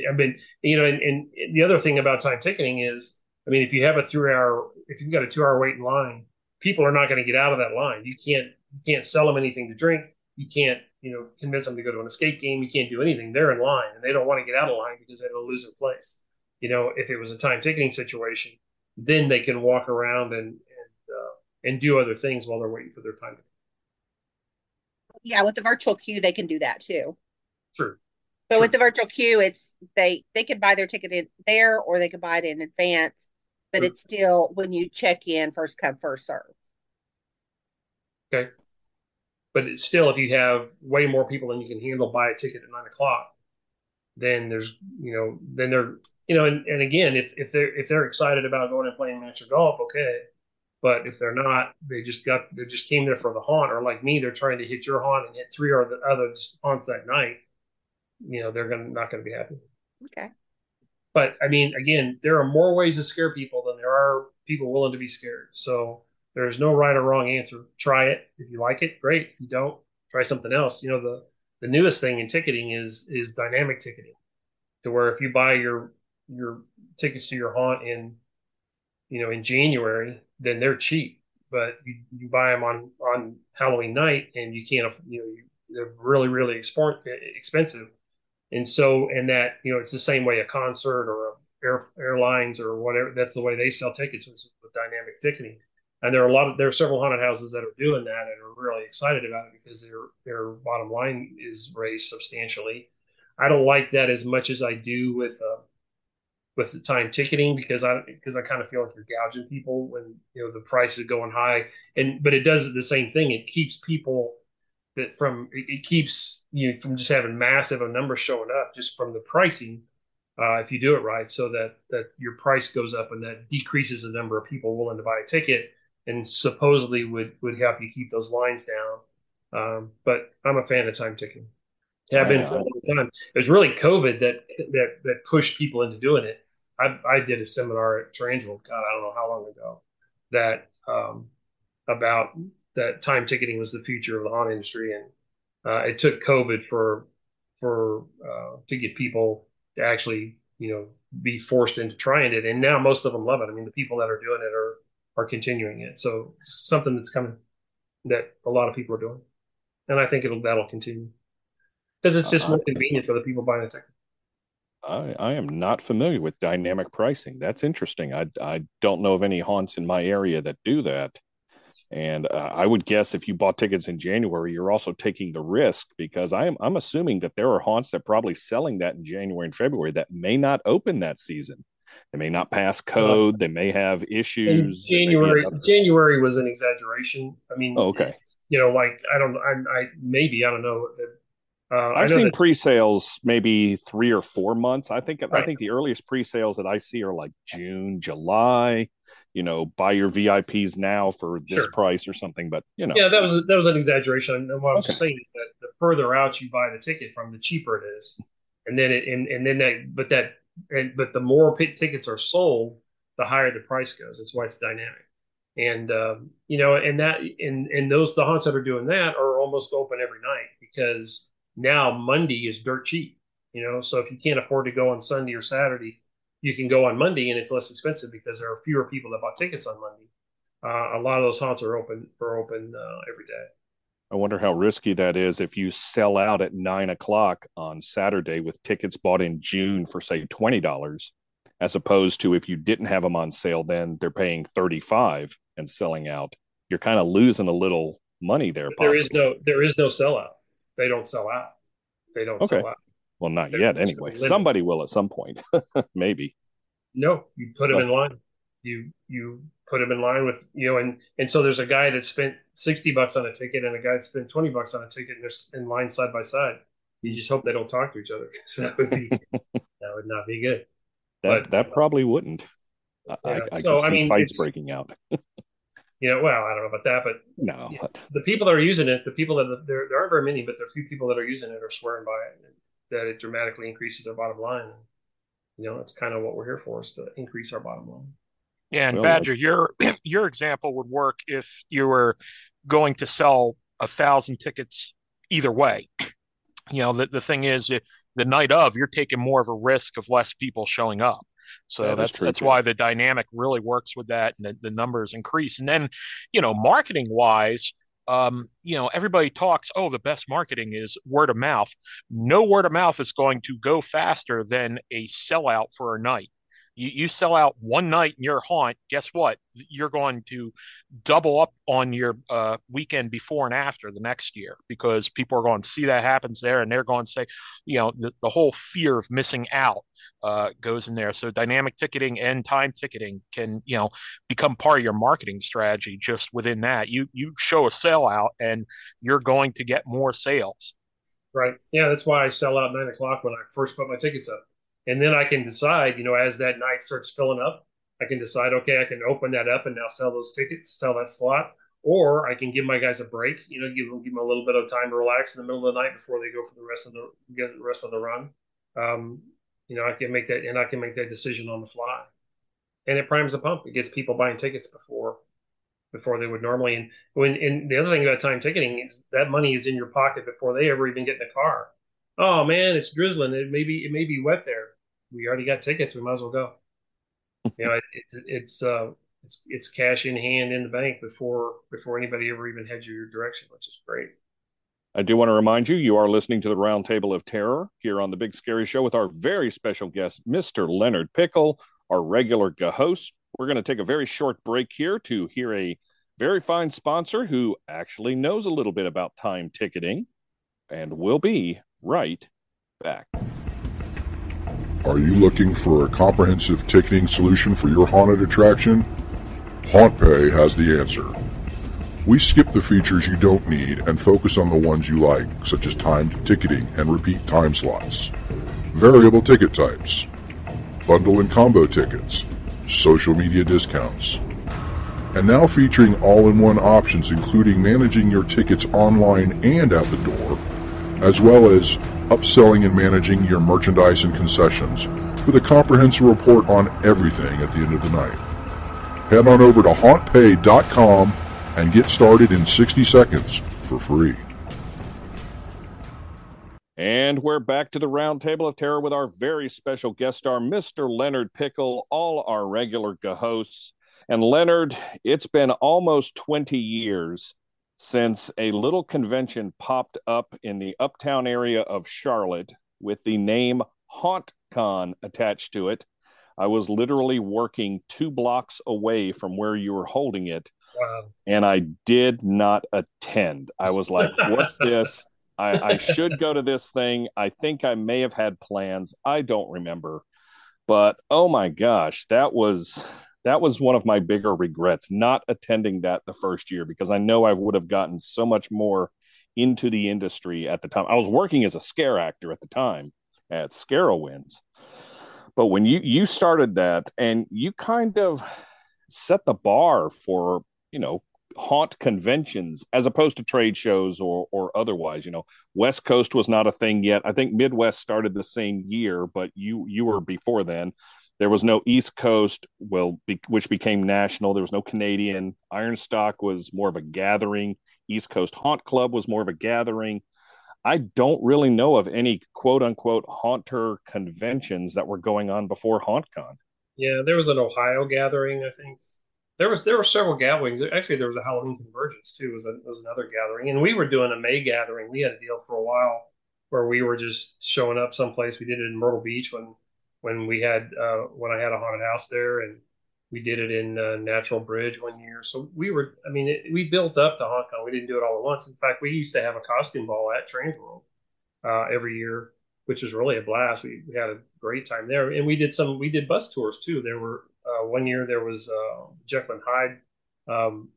I mean, you know, and, and the other thing about time ticketing is, I mean, if you have a three hour, if you've got a two hour wait in line, people are not going to get out of that line. You can't, you can't sell them anything to drink. You can't, you know, convince them to go to an escape game. You can't do anything. They're in line and they don't want to get out of line because they'll lose their place. You know, if it was a time ticketing situation, then they can walk around and and, uh, and do other things while they're waiting for their time. Yeah, with the virtual queue, they can do that too. Sure. But with the virtual queue, it's they they can buy their ticket in there or they can buy it in advance. But Sure. it's still when you check in, first come, first serve. Okay. But it's still, if you have way more people than you can handle buy a ticket at nine o'clock, then there's, you know, then they're, you know, and, and again, if, if they're, if they're excited about going and playing miniature golf, okay. But if they're not, they just got, they just came there for the haunt, or like me, they're trying to hit your haunt and hit three or the others haunts that night. You know, they're gonna not gonna be happy. Okay. But I mean, again, there are more ways to scare people than there are people willing to be scared. So there is no right or wrong answer. Try it. If you like it, great. If you don't, try something else. You know, the the newest thing in ticketing is is dynamic ticketing, to where if you buy your your tickets to your haunt in you know in January, then they're cheap. But you, you buy them on on Halloween night, and you can't. You know, you, they're really really export, expensive. And so, and that you know, it's the same way a concert or a air, airlines or whatever. That's the way they sell tickets with, with dynamic ticketing. And there are a lot of there are several haunted houses that are doing that and are really excited about it because their their bottom line is raised substantially. I don't like that as much as I do with uh, with the time ticketing because I because I kind of feel like you're gouging people when you know the price is going high. And but it does the same thing. It keeps people that from it, keeps you from just having massive a number showing up just from the pricing uh, if you do it right so that that your price goes up and that decreases the number of people willing to buy a ticket and supposedly would would help you keep those lines down um, but I'm a fan of time ticketing have been for a long time. It was really COVID that that that pushed people into doing it. I, I did a seminar at Transworld, God, I don't know how long ago, that um, about that time ticketing was the future of the haunt industry, and uh, it took COVID for for uh, to get people to actually you know be forced into trying it, and now most of them love it. I mean, the people that are doing it are are continuing it, so it's something that's coming that a lot of people are doing, and I think it'll that'll continue because it's just more convenient for the people buying ticket. I, I am not familiar with dynamic pricing. That's interesting. I, I don't know of any haunts in my area that do that. And uh, I would guess if you bought tickets in January, you're also taking the risk because I'm I'm assuming that there are haunts that probably selling that in January and February that may not open that season. They may not pass code. They may have issues. In January January was an exaggeration. I mean, oh, okay. You know, like I don't, I, I maybe I don't know. Uh, I've seen that, pre-sales maybe three or four months. I think right. I think the earliest pre-sales that I see are like June, July. You know, buy your VIPs now for this sure. price or something. But you know, yeah, that was that was an exaggeration. And what I was okay. saying is that the further out you buy the ticket from, the cheaper it is. And then it and, and then that but that and but the more tickets are sold, the higher the price goes. That's why it's dynamic. And um, you know, and that and and those the haunts that are doing that are almost open every night because now Monday is dirt cheap. You know, so if you can't afford to go on Sunday or Saturday, you can go on Monday and it's less expensive because there are fewer people that bought tickets on Monday. Uh, a lot of those haunts are open are open uh, every day. I wonder how risky that is if you sell out at nine o'clock on Saturday with tickets bought in June for say twenty dollars, as opposed to if you didn't have them on sale, then they're paying thirty five and selling out. You're kind of losing a little money there. There is no there is no sellout they don't sell out. They don't okay. sell out. Well, not They're yet anyway. Somebody will at some point, maybe. No, you put them oh. in line. You you put them in line with you know, and and so there's a guy that spent sixty bucks on a ticket and a guy that spent twenty bucks on a ticket, and they're in line side by side. You just hope they don't talk to each other. So that would be that would not be good. That but, that uh, probably wouldn't. I, yeah, I, I so, I mean, fights breaking out. you know, well, I don't know about that, but no, the people that are using it, the people that there, there aren't very many, but there are few people that are using it are swearing by it, and that it dramatically increases their bottom line. You know, that's kind of what we're here for is to increase our bottom line. Yeah, and well, Badger, your your example would work if you were going to sell a thousand tickets either way. You know, the, the thing is, the night of, you're taking more of a risk of less people showing up. So that that's that's too. why the dynamic really works with that, and the, the numbers increase. And then, you know, marketing wise, um, you know, everybody talks, oh, the best marketing is word of mouth. No word of mouth is going to go faster than a sellout for a night. You, you sell out one night in your haunt, guess what? You're going to double up on your uh, weekend before and after the next year because people are going to see that happens there and they're going to say, you know, the, the whole fear of missing out uh, goes in there. So dynamic ticketing and time ticketing can, you know, become part of your marketing strategy just within that. You, you show a sellout and you're going to get more sales. Right. Yeah, that's why I sell out nine o'clock when I first put my tickets up and then I can decide, you know, as that night starts filling up, I can decide, okay, I can open that up and now sell those tickets, sell that slot, or I can give my guys a break, you know, give them give them a little bit of time to relax in the middle of the night before they go for the rest of the get the rest of the run. Um, you know, I can make that and I can make that decision on the fly, and it primes the pump. It gets people buying tickets before before they would normally. And when and the other thing about time ticketing is that money is in your pocket before they ever even get in the car. Oh man, it's drizzling. It may be it may be wet there we already got tickets. We might as well go. you know, it, it's it's uh, it's it's cash in hand in the bank before before anybody ever even heads your direction, which is great. I do want to remind you, you are listening to the Roundtable of Terror here on the Big Scary Show with our very special guest, Mr. Leonard Pickel, our regular host. We're going to take a very short break here to hear a very fine sponsor who actually knows a little bit about time ticketing, and we'll be right back. Are you looking for a comprehensive ticketing solution for your haunted attraction? HauntPay has the answer. We skip the features you don't need and focus on the ones you like, such as timed ticketing and repeat time slots, variable ticket types, bundle and combo tickets, social media discounts, and now featuring all-in-one options including managing your tickets online and at the door, as well as upselling and managing your merchandise and concessions with a comprehensive report on everything at the end of the night. Head on over to hauntpay.com and get started in 60 seconds for free. And we're back to the round table of terror with our very special guest star, Mr. Leonard Pickel, all our regular hosts. And Leonard, it's been almost 20 years since a little convention popped up in the uptown area of Charlotte with the name HauntCon attached to it. I was literally working two blocks away from where you were holding it. Wow. And I did not attend. I was like, what's this? I, I should go to this thing. I think I may have had plans. I don't remember. But oh my gosh, that was that was one of my bigger regrets not attending that the first year because I know I would have gotten so much more into the industry at the time. I was working as a scare actor at the time at Scarowinds. But when you you started that and you kind of set the bar for, you know, haunt conventions as opposed to trade shows or or otherwise, you know, West Coast was not a thing yet. I think Midwest started the same year, but you you were before then. There was no East Coast, well, be, which became national. There was no Canadian. Ironstock was more of a gathering. East Coast Haunt Club was more of a gathering. I don't really know of any quote unquote haunter conventions that were going on before HauntCon. Yeah, there was an Ohio gathering, I think. There was there were several gatherings. Actually, there was a Halloween convergence too. Was a, was another gathering, and we were doing a May gathering. We had a deal for a while where we were just showing up someplace. We did it in Myrtle Beach when when we had uh, when I had a haunted house there, and we did it in uh, Natural Bridge one year. So we were, I mean, it, we built up to HauntCon. We didn't do it all at once. In fact, we used to have a costume ball at Transworld uh, every year, which was really a blast. We, we, had a great time there, and we did some. We did bus tours too. There were uh, one year there was uh, Jekyll and Hyde um,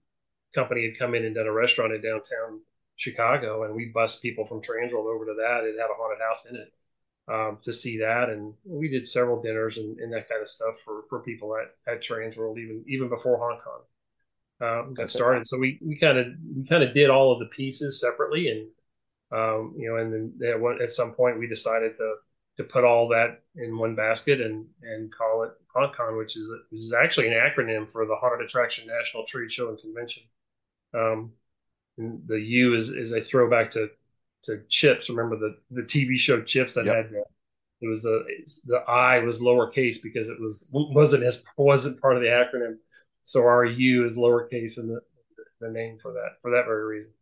company had come in and done a restaurant in downtown Chicago, and we bussed people from Transworld over to that. It had a haunted house in it um, to see that. And we did several dinners and, and, that kind of stuff for, for people at, at Transworld, even even before HauntCon um, got started. So we we kind of we kind of did all of the pieces separately, and um, you know, and then at, one, at some point we decided to to put all that in one basket and and call it HauntCon, which is which is actually an acronym for the Haunted Attraction National Trade Show and Convention. Um, and the U is is a throwback to to CHiPs. Remember the the TV show CHiPs that yep. had the, it was the the I was lowercase because it was wasn't as wasn't part of the acronym. So our U is lowercase in the the name for that for that very reason.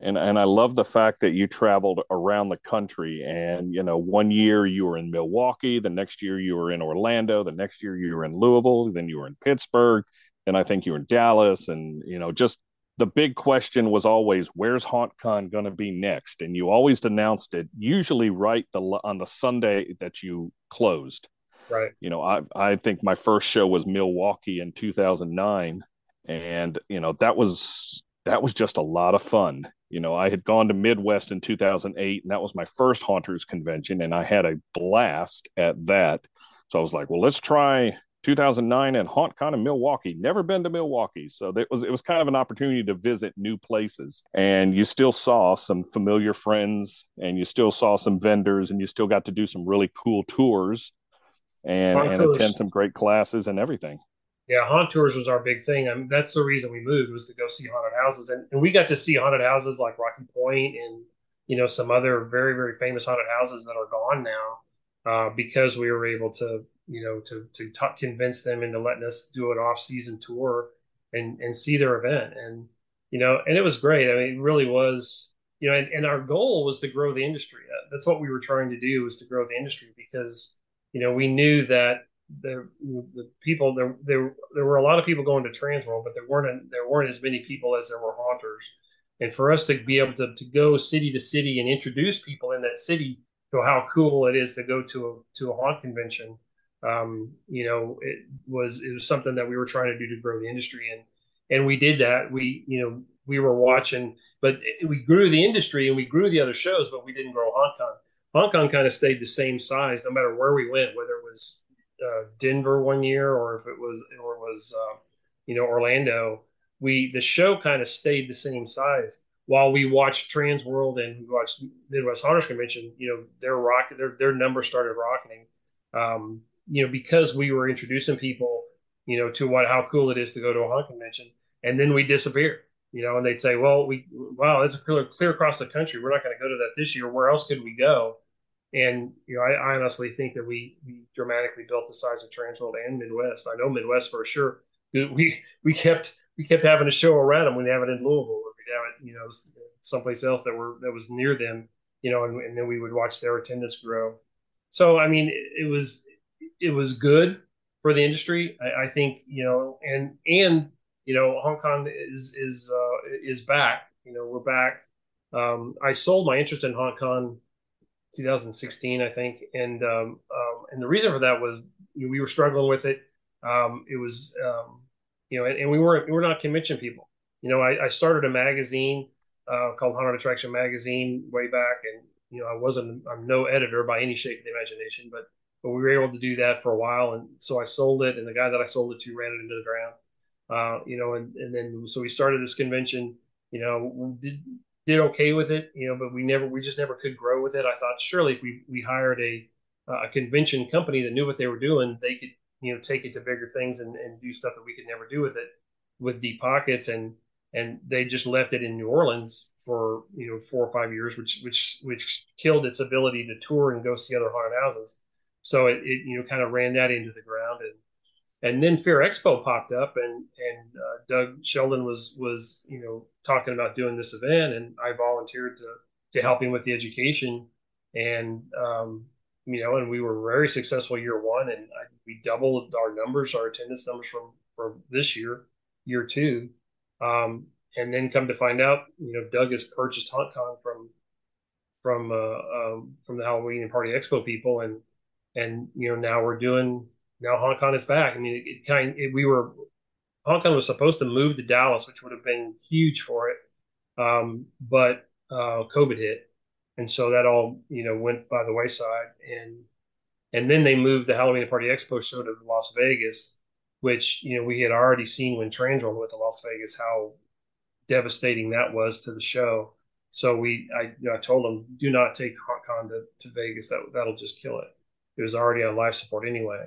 And and I love the fact that you traveled around the country. And you know, one year you were in Milwaukee, the next year you were in Orlando, the next year you were in Louisville, then you were in Pittsburgh, and I think you were in Dallas, and you know, just the big question was always where's HauntCon going to be next, and you always announced it usually right the on the Sunday that you closed. Right. You know, I I think my first show was Milwaukee in 2009, and you know that was that was just a lot of fun. You know, I had gone to Midwest in 2008, and that was my first Haunters convention, and I had a blast at that. So I was like, well, let's try 2009 and HauntCon in Milwaukee. Never been to Milwaukee, so it was it was kind of an opportunity to visit new places. And you still saw some familiar friends, and you still saw some vendors, and you still got to do some really cool tours, and, and attend some great classes and everything. Yeah, haunt tours was our big thing. I mean, that's the reason we moved was to go see haunted houses, and, and we got to see haunted houses like Rocky Point and you know some other very very famous haunted houses that are gone now uh, because we were able to you know, to to talk, convince them into letting us do an off season tour and and see their event. And you know, and it was great. I mean, it really was. You know, and, and our goal was to grow the industry. Uh, that's what we were trying to do was to grow the industry because you know we knew that the the people there there there were a lot of people going to Transworld, but there weren't there weren't as many people as there were haunters. And for us to be able to, to go city to city and introduce people in that city to how cool it is to go to a to a haunt convention. Um, you know, it was it was something that we were trying to do to grow the industry, and and we did that. We you know we were watching, but we grew the industry and we grew the other shows, but we didn't grow HauntCon hong kong kind of stayed the same size no matter where we went, whether it was uh, Denver one year or if it was or it was uh, you know Orlando. We the show kind of stayed the same size while we watched Transworld and we watched Midwest Haunters Convention. You know their rock their their numbers started rocketing. Um, you know because we were introducing people you know to what how cool it is to go to a haunt convention, and then we disappear, You know, and they'd say, "Well, we wow, it's clear, clear across the country. We're not going to go to that this year. Where else could we go?" And you know, I, I honestly think that we we dramatically built the size of Transworld and Midwest. I know Midwest for sure. We we kept we kept having a show around them. We'd have it in Louisville, or we'd have it, you know, someplace else that were that was near them. You know, and, and then we would watch their attendance grow. So I mean, it, it was it was good for the industry. I, I, think you know, and and you know, HauntCon is is uh, is back. You know, we're back. Um, I sold my interest in HauntCon 2016, I think, and um, um, and the reason for that was you know, we were struggling with it. Um, it was um, you know, and, and, we weren't we were not convention people. You know, I, I started a magazine uh, called Haunted Attraction Magazine way back, and you know, I wasn't I'm no editor by any shape of the imagination, but but we were able to do that for a while, and so I sold it, and the guy that I sold it to ran it into the ground uh, you know, and, and then so we started this convention, you know, did, did okay with it, you know, but we never, we just never could grow with it. I thought surely if we, we hired a, a convention company that knew what they were doing, they could, you know, take it to bigger things and, and do stuff that we could never do with it with deep pockets. And, and they just left it in New Orleans for, you know, four or five years, which, which, which killed its ability to tour and go see other haunted houses. So it, it you know, kind of ran that into the ground and, and then Fear Expo popped up, and and uh, Doug Sheldon was was you know talking about doing this event, and I volunteered to to help him with the education, and um, you know, and we were very successful year one, and I, we doubled our numbers, our attendance numbers from from this year, year two, um, and then come to find out, you know, Doug has purchased HauntCon from from uh, um, from the Halloween and Party Expo people, and and you know now we're doing now HauntCon is back. I mean, it, it kind it, we were HauntCon was supposed to move to Dallas, which would have been huge for it, um, but uh, COVID hit, and so that all you know went by the wayside. And and then they moved the Halloween Party Expo show to Las Vegas, which you know we had already seen when Transworld went to Las Vegas how devastating that was to the show. So we, I, you know, I told them, do not take HauntCon to, to Vegas. That that'll just kill it. It was already on life support anyway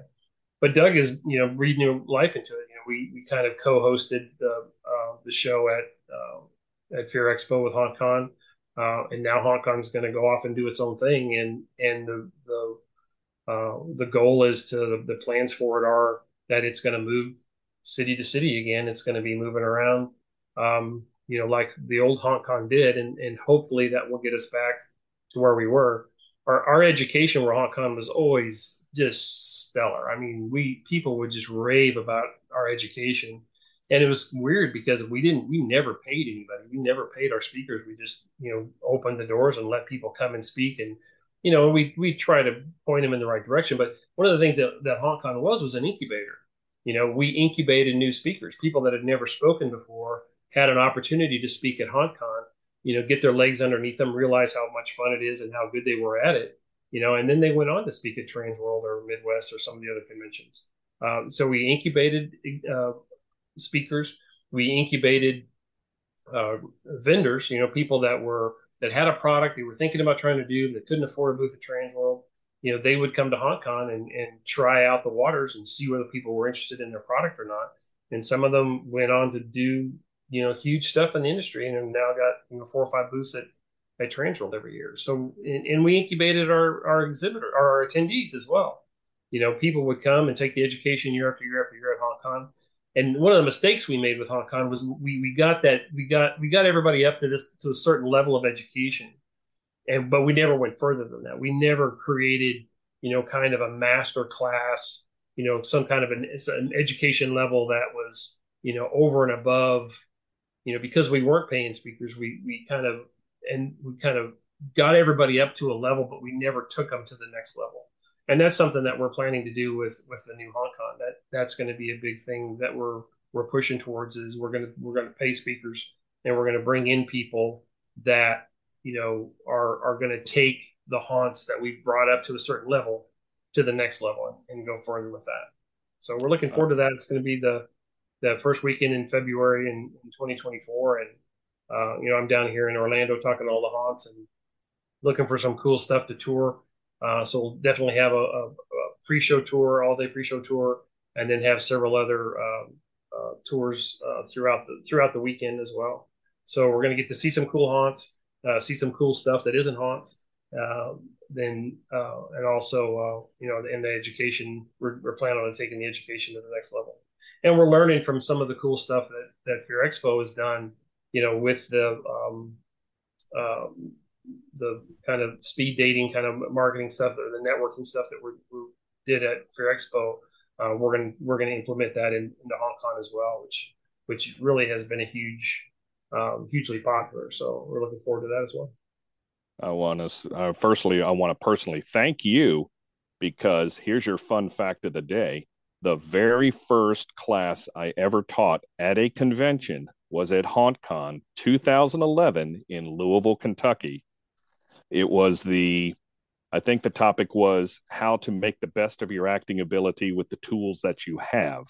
but Doug is you know breathing new life into it. You know, we we kind of co-hosted the uh, the show at uh, at Fear Expo with HauntCon, uh, and now HauntCon is going to go off and do its own thing. And and the the uh, the goal is to the, the plans for it are that it's going to move city to city again. It's going to be moving around, um, you know, like the old HauntCon did, and and hopefully that will get us back to where we were. Our, our education where HauntCon was always just stellar. I mean, we people would just rave about our education, and it was weird because we didn't, we never paid anybody. We never paid our speakers. We just, you know, opened the doors and let people come and speak, and you know, we we try to point them in the right direction. But one of the things that that HauntCon was was an incubator. You know, we incubated new speakers, people that had never spoken before had an opportunity to speak at HauntCon. You know, get their legs underneath them, realize how much fun it is and how good they were at it you know, and then they went on to speak at Transworld or Midwest or some of the other conventions. Uh, so we incubated uh, speakers, we incubated uh, vendors, you know, people that were that had a product they were thinking about trying to do that couldn't afford a booth at Transworld. You know, they would come to HauntCon and, and try out the waters and see whether people were interested in their product or not. And some of them went on to do, you know, huge stuff in the industry and have now got you know four or five booths at at Transworld every year. So, and, and, we incubated our, our exhibitor, our attendees as well. You know, people would come and take the education year after year after year at HauntCon. And one of the mistakes we made with HauntCon was we, we got that we got we got everybody up to this to a certain level of education, and but we never went further than that. We never created you know kind of a master class, you know, some kind of an, an education level that was you know over and above, you know, because we weren't paying speakers. We we kind of and we kind of got everybody up to a level, but we never took them to the next level. And that's something that we're planning to do with with the new HauntCon. That that's going to be a big thing that we're we're pushing towards. Is we're gonna we're gonna pay speakers and we're gonna bring in people that you know are are going to take the haunts that we brought up to a certain level to the next level and, and go further with that. So we're looking forward to that. It's going to be the the first weekend in February in, in 2024, and uh, you know I'm down here in Orlando talking to all the haunts and looking for some cool stuff to tour. Uh, so we'll definitely have a, a, a, pre-show tour, all-day pre-show tour, and then have several other um, uh, tours uh, throughout the throughout the weekend as well. So we're going to get to see some cool haunts, uh, see some cool stuff that isn't haunts. Um, then uh, and also you know in the education, we're, we're planning on taking the education to the next level, and we're learning from some of the cool stuff that that Fear Expo has done. You know, with the um, um, the kind of speed dating kind of marketing stuff or the networking stuff that we did at Fear Expo, uh, we're gonna we're gonna implement that in, into Kong as well, which which really has been a huge, um, hugely popular. So we're looking forward to that as well. I want to uh, firstly, I want to personally thank you because here's your fun fact of the day: the very first class I ever taught at a convention was at HauntCon 2011 in Louisville, Kentucky it was the, I think the topic was how to make the best of your acting ability with the tools that you have,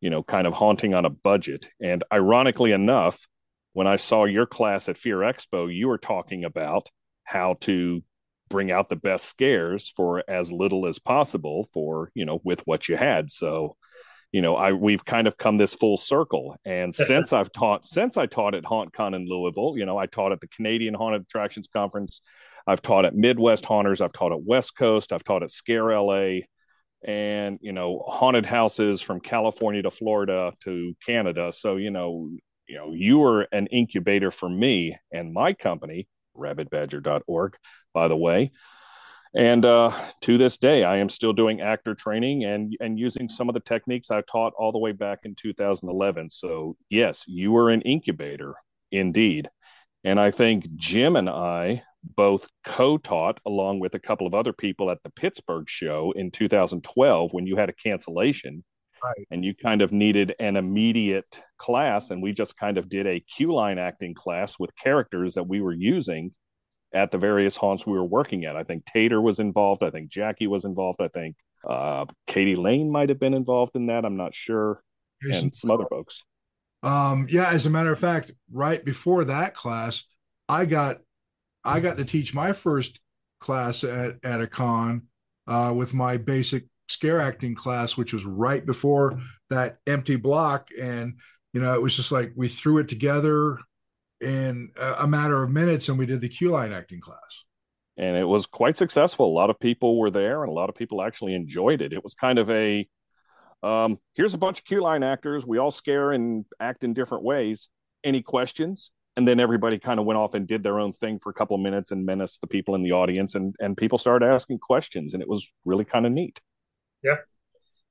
you know, kind of haunting on a budget. And ironically enough, when I saw your class at Fear Expo, you were talking about how to bring out the best scares for as little as possible for, you know, with what you had. So, you know, I we've kind of come this full circle. And since I've taught since I taught at HauntCon in Louisville, you know, I taught at the Canadian Haunted Attractions Conference. I've taught at Midwest Haunters. I've taught at West Coast. I've taught at Scare LA, and you know, haunted houses from California to Florida to Canada. So you know, you know, you were an incubator for me and my company, rabbitbadger.org, by the way. And uh, to this day, I am still doing actor training and and using some of the techniques I taught all the way back in 2011. So yes, you were an incubator indeed. And I think Jim and I both co-taught along with a couple of other people at the Pittsburgh show in 2012 when you had a cancellation. Right. And you kind of needed an immediate class, and we just kind of did a queue line acting class with characters that we were using at the various haunts we were working at. I think Tater was involved. I think Jackie was involved. I think uh, Katie Lane might have been involved in that. I'm not sure. Here's and some, some other folks. Um, yeah, as a matter of fact, right before that class, I got I got to teach my first class at, at a con uh, with my basic scare acting class, which was right before that empty block. And, you know, it was just like we threw it together in a matter of minutes and we did the queue line acting class. And it was quite successful. A lot of people were there and a lot of people actually enjoyed it. It was kind of a um, here's a bunch of queue line actors. We all scare and act in different ways. Any questions? And then everybody kind of went off and did their own thing for a couple of minutes and menaced the people in the audience, and and people started asking questions, and it was really kind of neat. Yeah,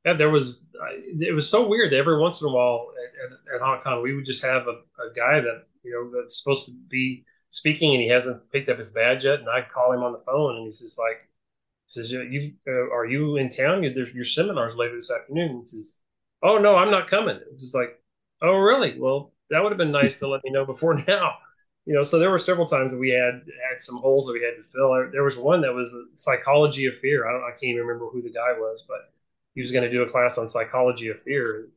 yeah. There was it was so weird. Every once in a while at, at, at HauntCon, we would just have a, a guy that you know that's supposed to be speaking and he hasn't picked up his badge yet. And I'd call him on the phone and he's just like says you uh, are you in town? There's your seminars later this afternoon. He says oh no I'm not coming. It's just like oh really? Well that would have been nice to let me know before now you know so there were several times that we had had some holes that we had to fill there was one that was psychology of fear I don't I can't even remember who the guy was but he was going to do a class on psychology of fear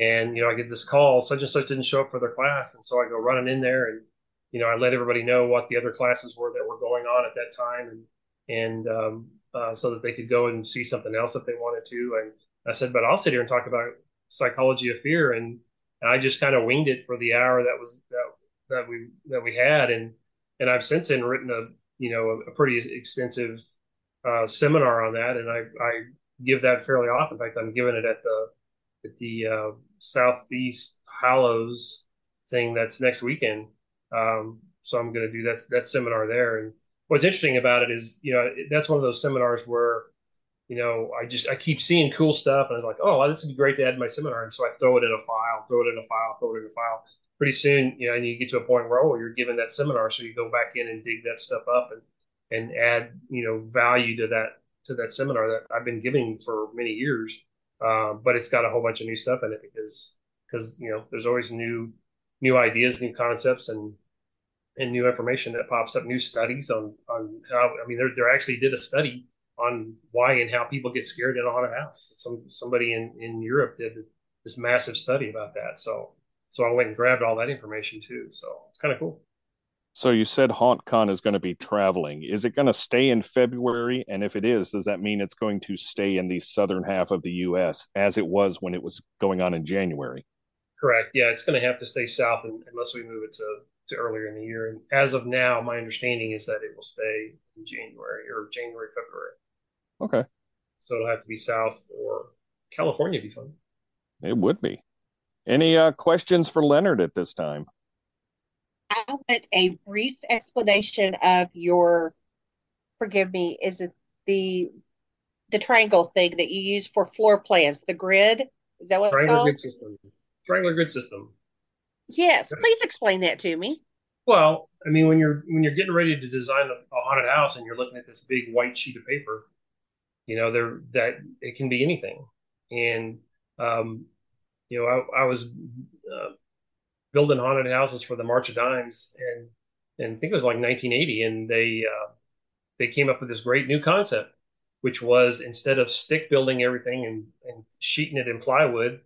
and, you know, I get this call, such and such didn't show up for their class. And so I go running in there and, you know, I let everybody know what the other classes were that were going on at that time. And, and um, uh, so that they could go and see something else if they wanted to. And I said, but I'll sit here and talk about psychology of fear. And, and I just kind of winged it for the hour that was, that, that we, that we had. And, and I've since then written a, you know, a, a pretty extensive uh, seminar on that. And I, I give that fairly often. In fact, I'm giving it at the, at the uh, Southeast Hallows thing that's next weekend. Um, so I'm going to do that that seminar there. And what's interesting about it is, you know, that's one of those seminars where, you know, I just I keep seeing cool stuff, and I was like, oh, this would be great to add to my seminar. And so I throw it in a file, throw it in a file, throw it in a file. Pretty soon, you know, and you get to a point where oh, you're given that seminar, so you go back in and dig that stuff up and and add you know value to that to that seminar that I've been giving for many years. Uh, but it's got a whole bunch of new stuff in it because because you know there's always new new ideas, new concepts, and and new information that pops up, new studies on on how. I mean, there there actually did a study on why and how people get scared in a haunted house. Some somebody in in Europe did this massive study about that. So so I went and grabbed all that information too. So it's kind of cool. So you said HauntCon is going to be traveling. Is it going to stay in February? And if it is, does that mean it's going to stay in the southern half of the U.S. as it was when it was going on in January? Correct. Yeah, it's going to have to stay south unless we move it to, to earlier in the year. And as of now, my understanding is that it will stay in January or January, February. Okay. So it'll have to be south or California be fun. It would be. Any uh, questions for Leonard at this time? I want a brief explanation of your. Forgive me. Is it the the triangle thing that you use for floor plans? The grid is that what triangular it's called? grid system. Triangular grid system. Yes, please explain that to me. Well, I mean, when you're when you're getting ready to design a, a haunted house and you're looking at this big white sheet of paper, you know, there that it can be anything. And um, you know, I, I was uh, building haunted houses for the March of Dimes, and and I think it was like 1980, and they uh, they came up with this great new concept, which was instead of stick building everything and and sheeting it in plywood,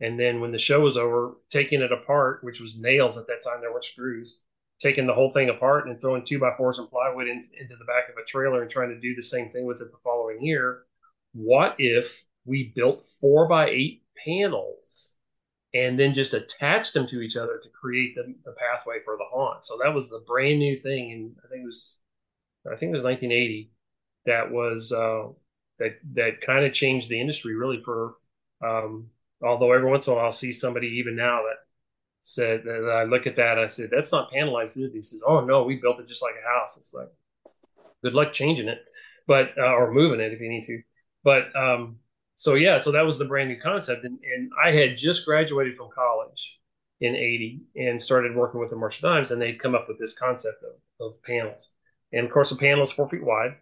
and then when the show was over, taking it apart, which was nails at that time, there weren't screws, taking the whole thing apart and throwing two by fours and plywood in, into the back of a trailer and trying to do the same thing with it the following year. What if we built four by eight panels and then just attached them to each other to create the, the pathway for the haunt? So that was the brand new thing, and I think it was, I think it was 1980. That was uh, that that kind of changed the industry really for um, although every once in a while I'll see somebody even now that said that I look at that, I said, that's not panelized. He says, oh no, we built it just like a house. It's like, good luck changing it, but, uh, or moving it if you need to. But, um, so yeah, so that was the brand new concept. And, and I had just graduated from college in 80 and started working with the March of Dimes and they'd come up with this concept of, of panels. And of course, a panel is four feet wide.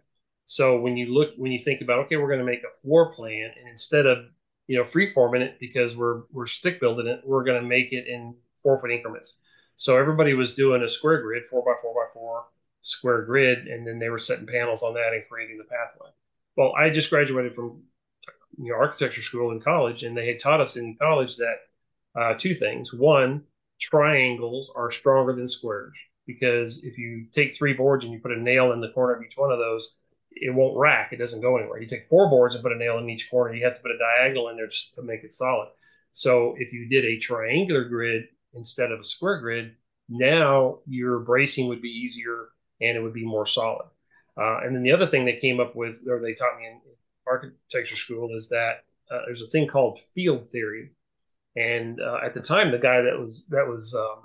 So when you look, when you think about, okay, we're going to make a floor plan and instead of you know free forming it because we're we're stick building it we're going to make it in four foot increments so everybody was doing a square grid four by four by four square grid and then they were setting panels on that and creating the pathway well i just graduated from you know architecture school in college and they had taught us in college that uh, two things one triangles are stronger than squares because if you take three boards and you put a nail in the corner of each one of those it won't rack. It doesn't go anywhere. You take four boards and put a nail in each corner. You have to put a diagonal in there just to make it solid. So if you did a triangular grid instead of a square grid, now your bracing would be easier and it would be more solid. Uh, and then the other thing they came up with, or they taught me in architecture school, is that uh, there's a thing called field theory. And uh, at the time, the guy that was that was um,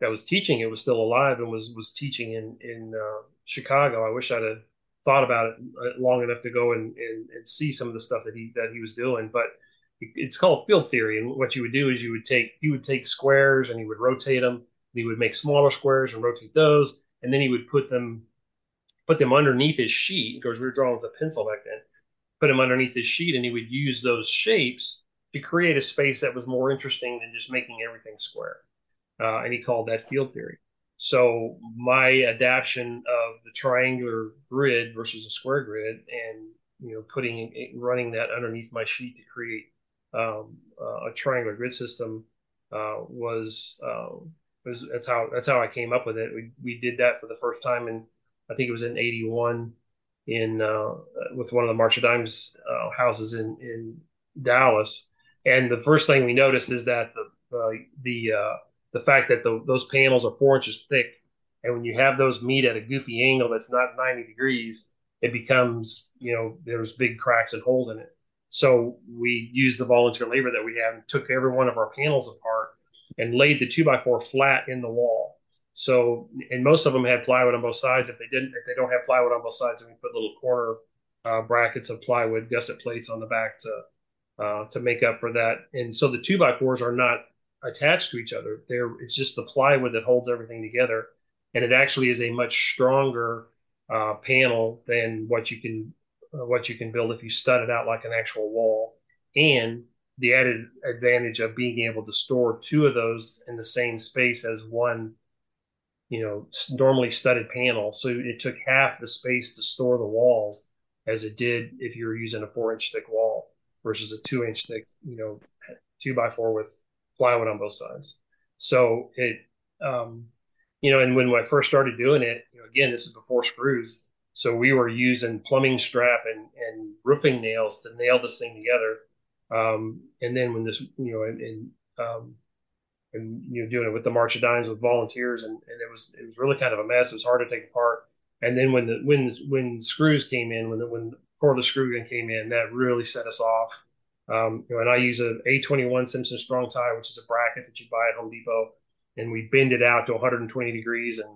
that was teaching it was still alive and was was teaching in in uh, Chicago. I wish I'd have thought about it uh, long enough to go and, and, and see some of the stuff that he that he was doing. But it's called field theory, and what you would do is you would take you would take squares and you would rotate them. He would make smaller squares and rotate those, and then he would put them put them underneath his sheet because we were drawing with a pencil back then. Put them underneath his sheet, and he would use those shapes to create a space that was more interesting than just making everything square. Uh, and he called that field theory. So my adaptation of the triangular grid versus a square grid, and you know, putting running that underneath my sheet to create um, uh, a triangular grid system uh, was uh, was that's how that's how I came up with it. We we did that for the first time, and I think it was in '81 in uh, with one of the March of Dimes uh, houses in in Dallas. And the first thing we noticed is that the uh, the the fact that the, those panels are four inches thick, and when you have those meet at a goofy angle that's not 90 degrees, it becomes, you know, there's big cracks and holes in it. So we used the volunteer labor that we had and took every one of our panels apart and laid the two by four flat in the wall. So, and most of them had plywood on both sides. If they didn't, if they don't have plywood on both sides, then we put little corner uh, brackets of plywood, gusset plates on the back to uh, to make up for that. And so the two by fours are not attached to each other. They're it's just the plywood that holds everything together, and it actually is a much stronger uh, panel than what you can uh, what you can build if you stud it out like an actual wall. And the added advantage of being able to store two of those in the same space as one, you know, normally studded panel. So it took half the space to store the walls as it did if you were using a four inch thick wall versus a two inch thick, you know, two by four with plywood on both sides. So it, um, you know, and when I first started doing it, you know, again, this is before screws. So we were using plumbing strap and, and roofing nails to nail this thing together. Um, and then when this, you know, and, and, um, and you know, doing it with the March of Dimes with volunteers, and, and it was it was really kind of a mess. It was hard to take apart. And then when the when when screws came in, when the when cordless screw gun came in, that really set us off. Um, you know, and I use a A21 Simpson Strong-Tie, which is a bracket that you buy at Home Depot, and we bend it out to 120 degrees and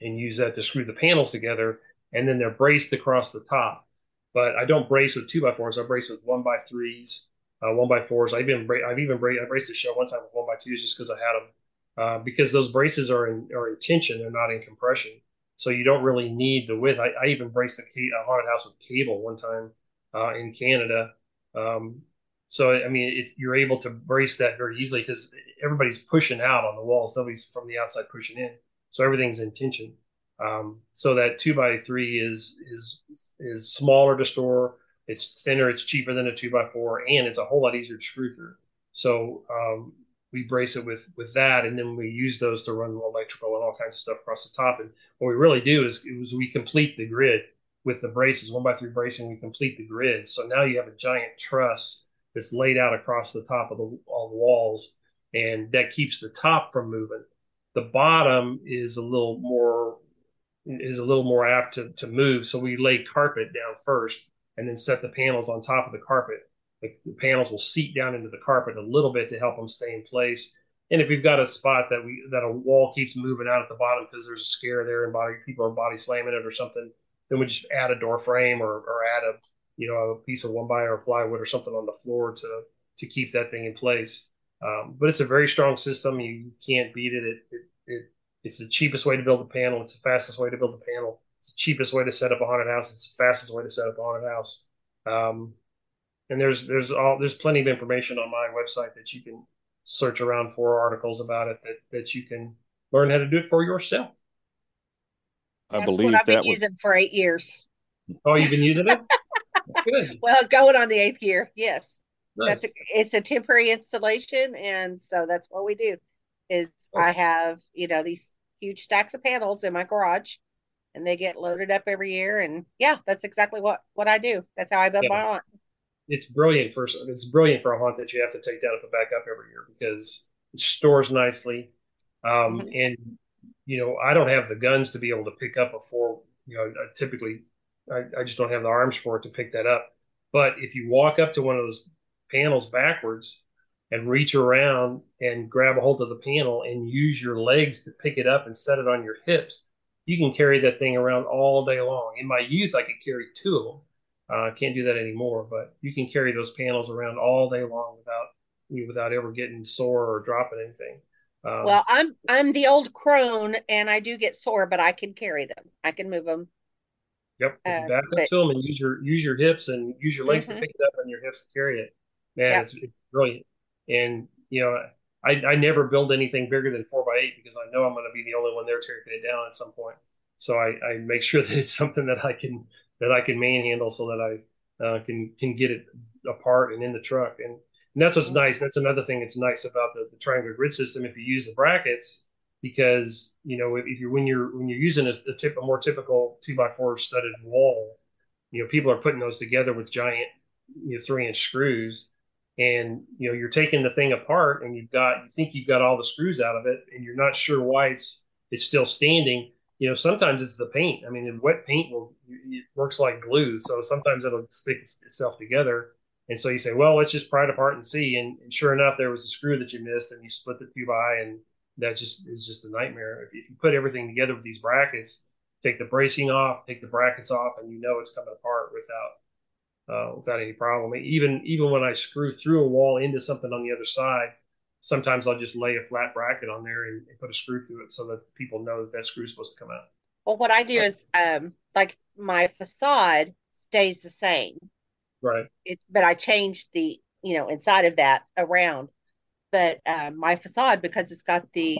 and use that to screw the panels together, and then they're braced across the top. But I don't brace with two by fours. I brace with one by threes, uh, one by fours. I've even bra- I've even bra- I braced the show one time with one by twos just because I had them. Uh, because those braces are in are in tension, they're not in compression, so you don't really need the width. I, I even braced a, a haunted house with cable one time uh, in Canada um, so I mean, it's you're able to brace that very easily because everybody's pushing out on the walls. Nobody's from the outside pushing in, so everything's in tension. Um, so that two by three is is is smaller to store. It's thinner. It's cheaper than a two by four, and it's a whole lot easier to screw through. So um, we brace it with with that, and then we use those to run electrical and all kinds of stuff across the top. And what we really do is, is we complete the grid with the braces, one by three bracing, we complete the grid. So now you have a giant truss that's laid out across the top of the, all the walls, and that keeps the top from moving. The bottom is a little more is a little more apt to, to move. So we lay carpet down first and then set the panels on top of the carpet. The, the panels will seat down into the carpet a little bit to help them stay in place. And if we've got a spot that we that a wall keeps moving out at the bottom because there's a scare there and body people are body slamming it or something, then we just add a door frame or, or add a you know a piece of one by or plywood or something on the floor to to keep that thing in place. Um, but it's a very strong system. You can't beat it. It, it, it. It's the cheapest way to build a panel. It's the fastest way to build a panel. It's the cheapest way to set up a haunted house. It's the fastest way to set up a haunted house. Um, and there's there's all there's plenty of information on my website that you can search around for articles about it that that you can learn how to do it for yourself. I That's believe what I've been was... using for eight years. Oh, you've been using it? Good. Well, going on the eighth year, yes. Nice. That's a, it's a temporary installation, and so that's what we do. Is oh. I have you know these huge stacks of panels in my garage, and they get loaded up every year, and yeah, that's exactly what what I do. That's how I build yeah. my haunt. It's brilliant for it's brilliant for a haunt that you have to take down and put back up every year because it stores nicely, um, mm-hmm. and you know, I don't have the guns to be able to pick up a four. You know, I typically, I, I just don't have the arms for it to pick that up. But if you walk up to one of those panels backwards and reach around and grab a hold of the panel and use your legs to pick it up and set it on your hips, you can carry that thing around all day long. In my youth, I could carry two of them. Uh, I uh, can't do that anymore, but you can carry those panels around all day long without without ever getting sore or dropping anything. Um, well, I'm I'm the old crone, and I do get sore, but I can carry them. I can move them. Yep, uh, back up but, to them and use your use your hips and use your legs mm-hmm. to pick it up and your hips to carry it. Man, yep. it's, it's, brilliant. And you know, I I never build anything bigger than four by eight because I know I'm going to be the only one there taking it down at some point. So I, I make sure that it's something that I can that I can manhandle so that I uh, can can get it apart and in the truck. And and that's what's nice. That's another thing that's nice about the, the triangular grid system. If you use the brackets, because you know if, if you're when you're when you're using a, a, tip a more typical two by four studded wall, you know people are putting those together with giant you know three inch screws, and you know you're taking the thing apart and you've got you think you've got all the screws out of it, and you're not sure why it's it's still standing. You know sometimes it's the paint. I mean, wet paint will it works like glue, so sometimes it'll stick itself together and so you say, well, let's just pry it apart and see. And, and, sure enough, there was a screw that you missed, and you split the two by and that just is just a nightmare. If, if, you put everything together with these brackets, take the bracing off, take the brackets off, and you know it's coming apart without uh, without any problem. Even even when I screw through a wall into something on the other side, sometimes I'll just lay a flat bracket on there and, and, put a screw through it so that people know that that screw is supposed to come out. Well, what I do is, um, like my facade stays the same. Right. It, but I change the, you know, inside of that around. But um, my facade, because it's got the,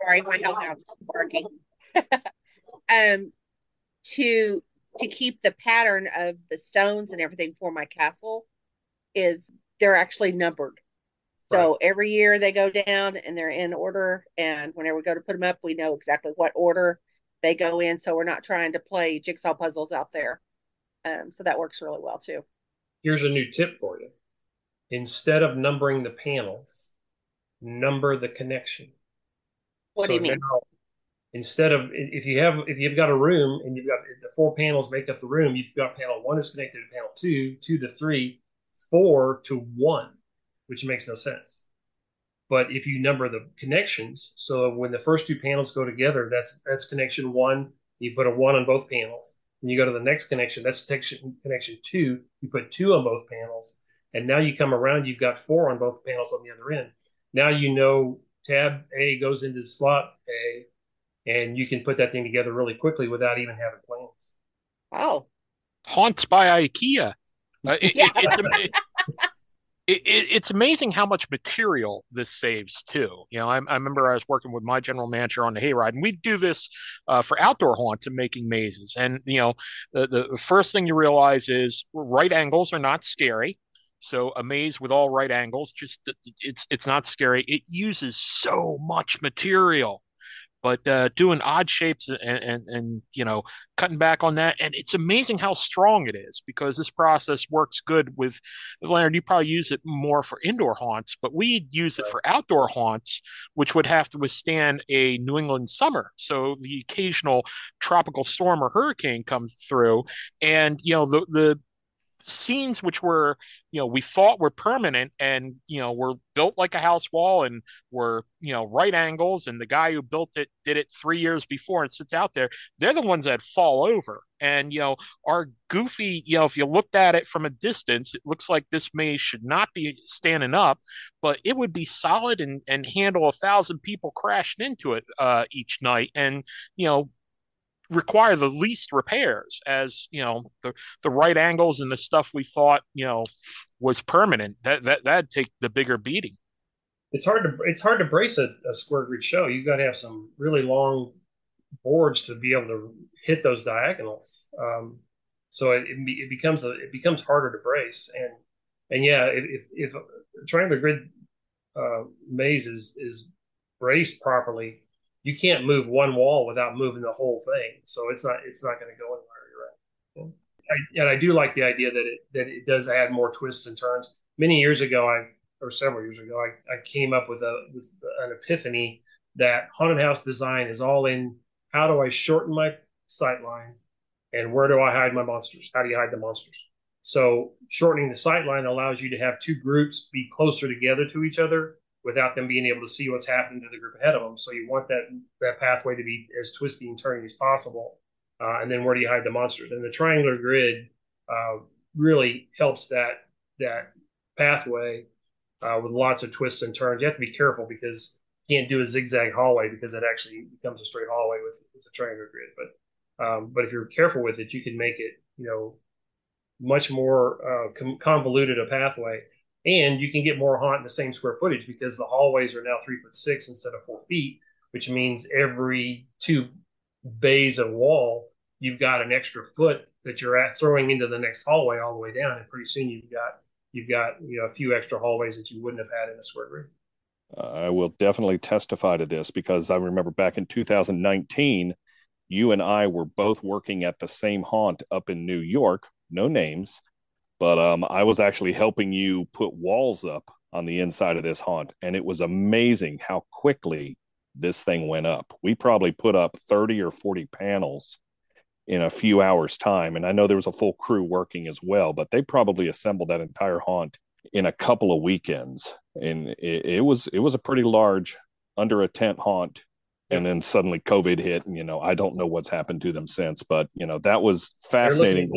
sorry, my house barking, um, to to keep the pattern of the stones and everything for my castle is they're actually numbered. So right. every year they go down and they're in order. And whenever we go to put them up, we know exactly what order they go in. So we're not trying to play jigsaw puzzles out there. Um, so that works really well too. Here's a new tip for you. Instead of numbering the panels, number the connection. What so do you mean? Now, instead of if you have if you've got a room and you've got the four panels make up the room, you've got panel one is connected to panel two, two to three, four to one, which makes no sense. But if you number the connections, so when the first two panels go together, that's that's connection one. You put a one on both panels. And you go to the next connection, that's connection connection two. You put two on both panels, and now you come around, you've got four on both panels on the other end. Now you know tab A goes into slot A, and you can put that thing together really quickly without even having plans. Oh, haunts by IKEA. Uh, it, yeah. it, it's it, it's amazing how much material this saves too. You know, I, I, remember I was working with my general manager on the hayride, and we'd do this uh, for outdoor haunts and making mazes. And you know, the, the first thing you realize is right angles are not scary. So a maze with all right angles, just it's it's not scary. It uses so much material but uh, doing odd shapes and, and, and you know cutting back on that. And it's amazing how strong it is because this process works good with Leonard you probably use it more for indoor haunts but we use it for outdoor haunts which would have to withstand a New England summer. So the occasional tropical storm or hurricane comes through and you know the the scenes which were you know we thought were permanent and you know were built like a house wall and were you know right angles. And the guy who built it did it three years before and sits out there. They're the ones that fall over. And you know our goofy you know if you looked at it from a distance it looks like this maze should not be standing up but it would be solid and and handle a thousand people crashing into it uh, each night. And you know require the least repairs as you know the the right angles and the stuff we thought you know was permanent. That that that'd take the bigger beating. It's hard to it's hard to brace a, a square grid show you got to have some really long boards to be able to hit those diagonals. Um, so it, it becomes a, it becomes harder to brace. And and yeah if if, if triangular grid uh, maze is is braced properly you can't move one wall without moving the whole thing. So it's not it's not going to go anywhere. You're right. I, and I do like the idea that it that it does add more twists and turns. Many years ago, I or several years ago, I, I came up with a with an epiphany that haunted house design is all in how do I shorten my sight line and where do I hide my monsters? How do you hide the monsters? So shortening the sight line allows you to have two groups be closer together to each other without them being able to see what's happening to the group ahead of them. So you want that that pathway to be as twisty and turning as possible. Uh, and then where do you hide the monsters? And the triangular grid uh, really helps that that pathway uh, with lots of twists and turns. You have to be careful because you can't do a zigzag hallway because it actually becomes a straight hallway with, with a triangular grid. But um, but if you're careful with it, you can make it you know much more uh, convoluted a pathway and you can get more haunt in the same square footage because the hallways are now three foot six instead of four feet, which means every two bays of wall, you've got an extra foot that you're at throwing into the next hallway all the way down, and pretty soon you've got you've got you know a few extra hallways that you wouldn't have had in a square grid. Uh, I will definitely testify to this because I remember back in 2019, you and I were both working at the same haunt up in New York, no names, but um, I was actually helping you put walls up on the inside of this haunt, and it was amazing how quickly this thing went up. We probably put up 30 or 40 panels in a few hours' time. And I know there was a full crew working as well, but they probably assembled that entire haunt in a couple of weekends. And it, it was it was a pretty large under a tent haunt and then suddenly COVID hit, and you know I don't know what's happened to them since, but you know that was fascinating.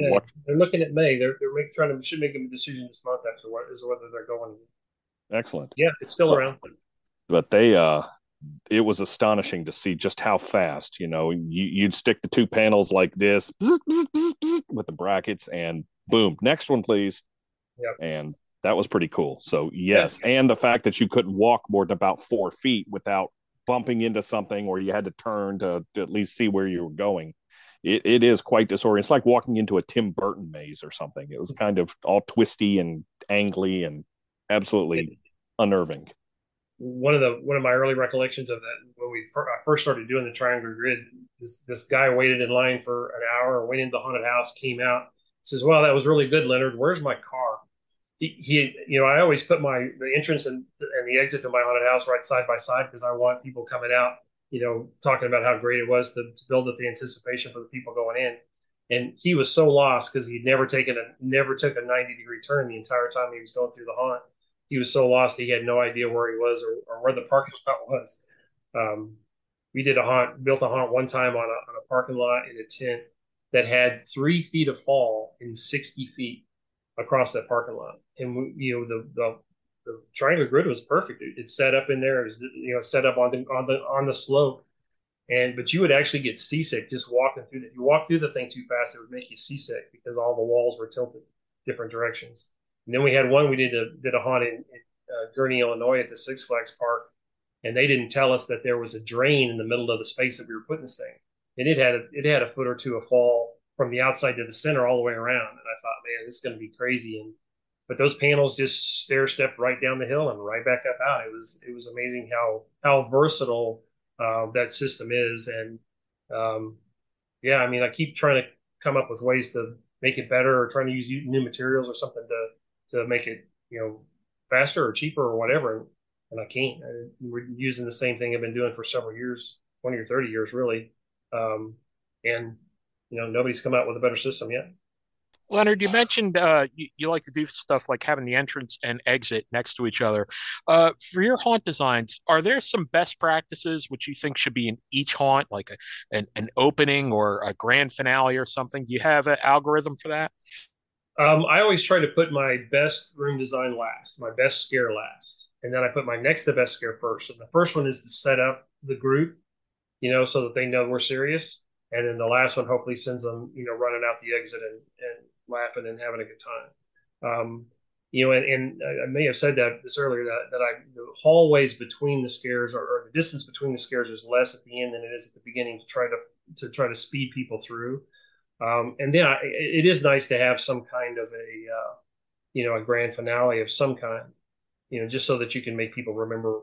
They're looking at May. They're They're, they're making, trying to should make a decision this month after what is whether they're going. excellent. Yeah, it's still around. But they, uh, it was astonishing to see just how fast. You know, you, you'd stick the two panels like this bzz, bzz, bzz, with the brackets, and boom, next one, please. Yep. And that was pretty cool. So yes, and the fact that you couldn't walk more than about four feet without bumping into something, or you had to turn to, to at least see where you were going. It, it is quite disorienting. It's like walking into a Tim Burton maze or something. It was kind of all twisty and angly and absolutely unnerving. One of the one of my early recollections of that when we fir- I first started doing the triangle grid, this this guy waited in line for an hour, went into the haunted house, came out, says, "Well, that was really good, Leonard. Where's my car?" He, he you know, I always put my the entrance and and the exit to my haunted house right side by side because I want people coming out, you know, talking about how great it was to, to build up the anticipation for the people going in. And he was so lost because he'd never taken a never took a ninety degree turn the entire time he was going through the haunt he was so lost he had no idea where he was or, or where the parking lot was. Um, we did a haunt, built a haunt one time on a, on a parking lot in a tent that had three feet of fall in 60 feet across that parking lot. And, we, you know, the, the, the triangle grid was perfect. It, it's set up in there. It was, you know, set up on the, on the, on the slope. And, but you would actually get seasick just walking through. If you walk through the thing too fast, it would make you seasick because all the walls were tilted different directions. And then we had one we did a did a haunt in, in uh, Gurnee, Illinois, at the Six Flags Park, and they didn't tell us that there was a drain in the middle of the space that we were putting this thing, and it had a, it had a foot or two of fall from the outside to the center all the way around. And I thought, man, this is going to be crazy. And but those panels just stair stepped right down the hill and right back up out. It was it was amazing how how versatile uh, that system is, and um, yeah, I mean, I keep trying to come up with ways to make it better or trying to use new materials or something to to make it you know faster or cheaper or whatever and i can't I, we're using the same thing i've been doing for several years 20 or 30 years really um, and you know nobody's come out with a better system yet Leonard, you mentioned uh, you, you, like to do stuff like having the entrance and exit next to each other. Uh, for your haunt designs, are there some best practices which you think should be in each haunt, like a, an, an opening or a grand finale or something? Do you have an algorithm for that? Um, I always try to put my best room design last, my best scare last, and then I put my next to best scare first. And the first one is to set up the group, you know, so that they know we're serious. And then the last one hopefully sends them, you know, running out the exit and, and laughing and having a good time. Um, you know, and, and, I may have said that this earlier that, that I the hallways between the scares or, or the distance between the scares is less at the end than it is at the beginning to try to to try to speed people through. Um, and then I, it is nice to have some kind of a, uh, you know, a grand finale of some kind, you know, just so that you can make people remember,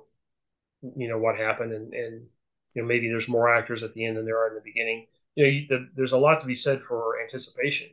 you know, what happened and, and, you know, maybe there's more actors at the end than there are in the beginning. You know, you, the, there's a lot to be said for anticipation,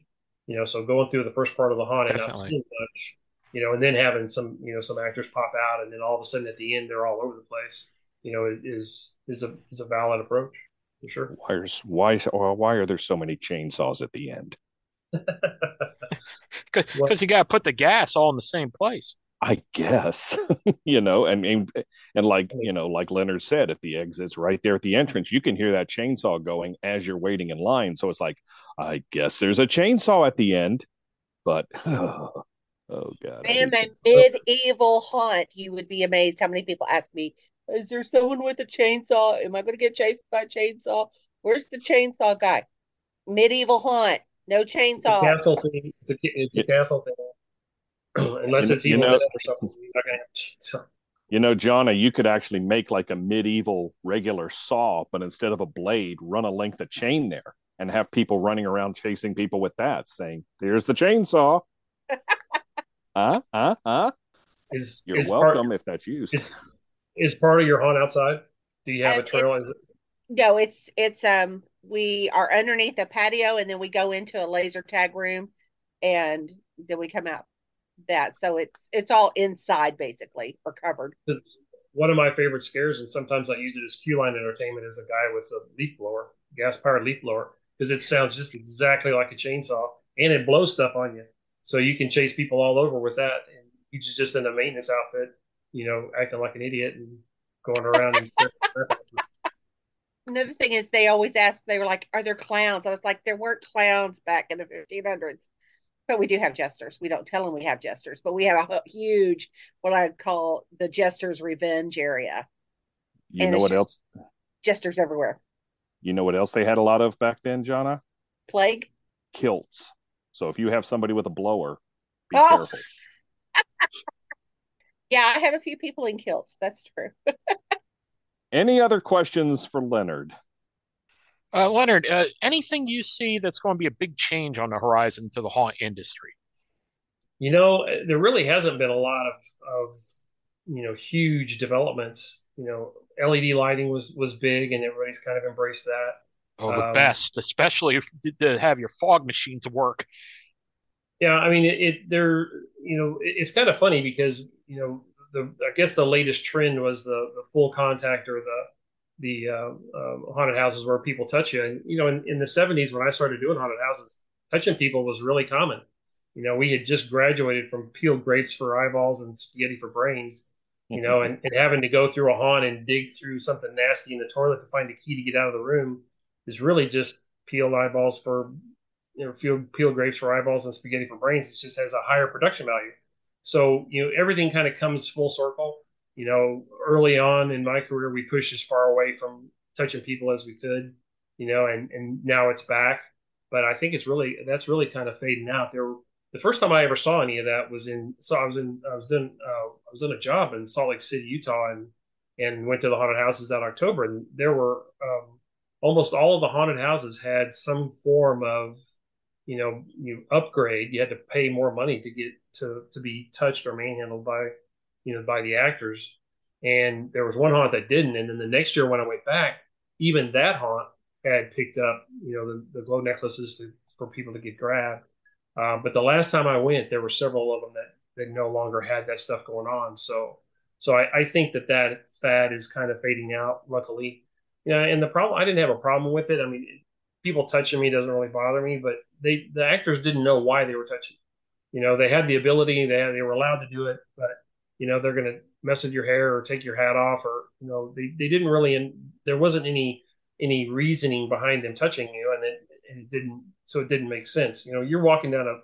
you know, so going through the first part of the haunt and not seeing much, you know, and then having some, you know, some actors pop out and then all of a sudden at the end, they're all over the place, you know, is, is a, is a valid approach for sure. Why are why or why are there so many chainsaws at the end? Because you got to put the gas all in the same place. I guess you know, and, and and like you know, like Leonard said, if the exit's right there at the entrance, you can hear that chainsaw going as you're waiting in line. So it's like, I guess there's a chainsaw at the end, but oh, oh god, I am a medieval haunt. You would be amazed how many people ask me, is there someone with a chainsaw? Am I going to get chased by a chainsaw? Where's the chainsaw guy? Medieval haunt, no chainsaw. castle thing. It's a, it's a castle thing. Unless it's evil you know, or something, you're not going to have chainsaw. You know, Jana, you could actually make like a medieval regular saw, but instead of a blade, run a length of chain there and have people running around chasing people with that, saying, "There's the chainsaw." huh? Huh? Huh? Is you're is welcome part, if that's used. Is, is part of your haunt outside? Do you have a trail? It's, no, it's it's um we are underneath the patio and then we go into a laser tag room and then we come out that. So it's it's all inside basically or covered. It's one of my favorite scares, and sometimes I use it as queue line entertainment as a guy with a leaf blower, gas powered leaf blower, because it sounds just exactly like a chainsaw and it blows stuff on you. So you can chase people all over with that. And he's just in a maintenance outfit you know, acting like an idiot and going around and Another thing is they always ask, they were like, are there clowns? I was like, there weren't clowns back in the 1500s. But we do have jesters. We don't tell them we have jesters, but we have a huge, what I call the jesters' revenge area. You And know what else? Jesters everywhere. You know what else they had a lot of back then, Jana? Plague. Kilts. So if you have somebody with a blower, be Oh. careful. Yeah, I have a few people in kilts. That's true. Any other questions for Leonard? Uh, Leonard, uh, anything you see that's going to be a big change on the horizon to the haunt industry? You know, there really hasn't been a lot of of you know huge developments. You know, LED lighting was was big, and everybody's kind of embraced that. Oh, the Um, best, especially if, to have your fog machines work. Yeah, I mean, it, it they're you know it- it's kind of funny because you know the I guess the latest trend was the the full contact or the the uh, um, haunted houses where people touch you. And you know, in, in the '70s when I started doing haunted houses, touching people was really common. You know, we had just graduated from peeled grapes for eyeballs and spaghetti for brains. You know, and, and having to go through a haunt and dig through something nasty in the toilet to find a key to get out of the room is really just peeled eyeballs for you know, peeled, peeled grapes for eyeballs and spaghetti for brains. It just has a higher production value. So, you know, everything kind of comes full circle. You know, early on in my career, we pushed as far away from touching people as we could, you know, and, and now it's back. But I think it's really, that's really kind of fading out. There, the first time I ever saw any of that was in, so I was in, I was doing, uh, I was in a job in Salt Lake City, Utah, and, and went to the haunted houses that October. And there were, um, almost all of the haunted houses had some form of you know you upgrade you had to pay more money to get to to be touched or manhandled by you know by the actors. And there was one haunt that didn't. And then the next year when i went back even that haunt had picked up you know the, the glow necklaces to, for people to get grabbed. Uh, but the last time i went there were several of them that that no longer had that stuff going on. So so I, I think that that fad is kind of fading out luckily. Yeah, and the problem I didn't have a problem with it. I mean, people touching me doesn't really bother me, but they the actors didn't know why they were touching. You know, they had the ability, they had, they were allowed to do it, but you know they're going to mess with your hair or take your hat off, or you know they, they didn't really. And there wasn't any any reasoning behind them touching you, and it, it didn't. So it didn't make sense. You know, you're walking down a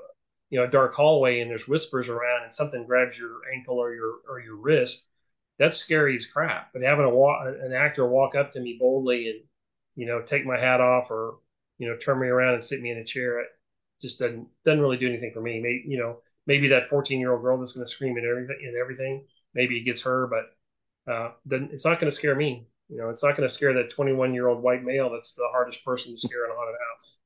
you know a dark hallway and there's whispers around, and something grabs your ankle or your or your wrist that's scary as crap. But having a walk, an actor walk up to me boldly and you know take my hat off or you know turn me around and sit me in a chair, it just doesn't doesn't really do anything for me. Maybe you know maybe that 14 year old girl that's going to scream at everything and everything, maybe it gets her, but uh, then it's not going to scare me. You know, it's not going to scare that 21 year old white male that's the hardest person to scare in a haunted house.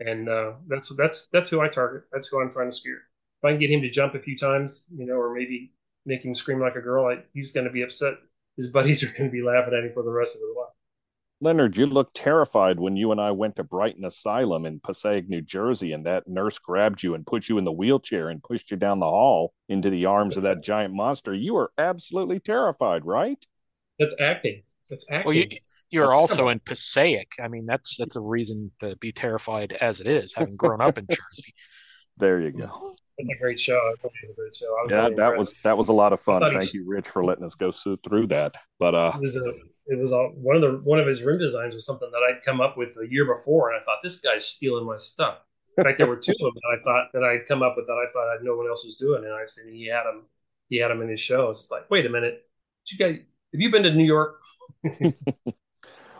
And uh, that's that's that's who I target. That's who I'm trying to scare. If I can get him to jump a few times, you know, or maybe make him scream like a girl, I, he's going to be upset. His buddies are going to be laughing at him for the rest of his life. Leonard, you looked terrified when you and I went to Brighton Asylum in Passaic, New Jersey, and that nurse grabbed you and put you in the wheelchair and pushed you down the hall into the arms of that giant monster. You were absolutely terrified, right? That's acting. That's acting. Well, you, you're also in Passaic. I mean, that's that's a reason to be terrified as it is, having grown up in Jersey. There you go. It's a great show. It really is a great show. I was Yeah, really that impressed. was that was a lot of fun. Thank was- you, Rich, for letting us go through that. But uh, It was a. It was a, one of the one of his room designs was something that I'd come up with a year before, and I thought this guy's stealing my stuff. In fact, there were two of them that I thought that I'd come up with that I thought I no one else was doing, and I said he had them. He had them in his show. It's like, wait a minute, did you guys have you been to New York?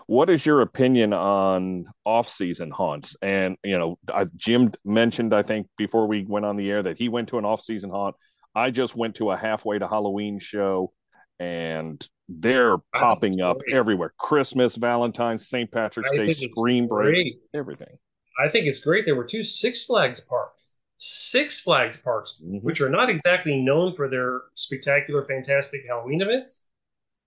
what is your opinion on off-season haunts? And you know, I, Jim mentioned, I think, before we went on the air that he went to an off-season haunt. I just went to a halfway to Halloween show, and they're popping up great. everywhere: Christmas, Valentine's, St. Patrick's I Day, Screen Break, great. everything. I think it's great. There were two Six Flags parks, Six Flags parks, which are not exactly known for their spectacular, fantastic Halloween events.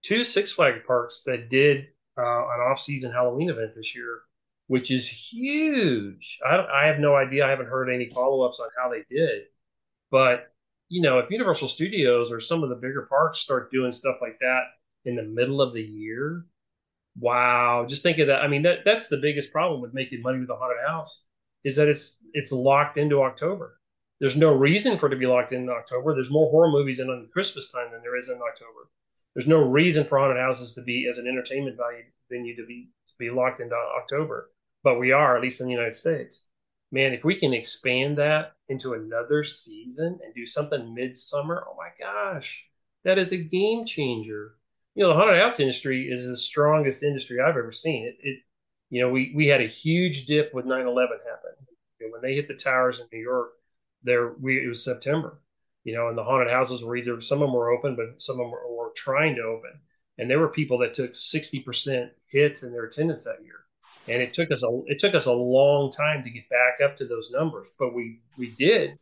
Two Six Flags parks that did uh, an off-season Halloween event this year, which is huge. I, I have no idea. I haven't heard any follow-ups on how they did, but you know, if Universal Studios or some of the bigger parks start doing stuff like that in the middle of the year, wow! Just think of that. I mean, that that's the biggest problem with making money with a haunted house is that it's it's locked into October. There's no reason for it to be locked into October. There's more horror movies in on Christmas time than there is in October. There's no reason for haunted houses to be as an entertainment value venue to be to be locked into October, but we are at least in the United States. man, if we can expand that into another season and do something midsummer, oh my gosh, that is a game changer. You know, the haunted house industry is the strongest industry I've ever seen. It, it you know, we we had a huge dip when 9/11 happened. You know, when they hit the towers in New York, there we it was September. You know, and the haunted houses were either some of them were open, but some of them were, were trying to open. And there were people that took 60% hits in their attendance that year and it took us a it took us a long time to get back up to those numbers, but we we did,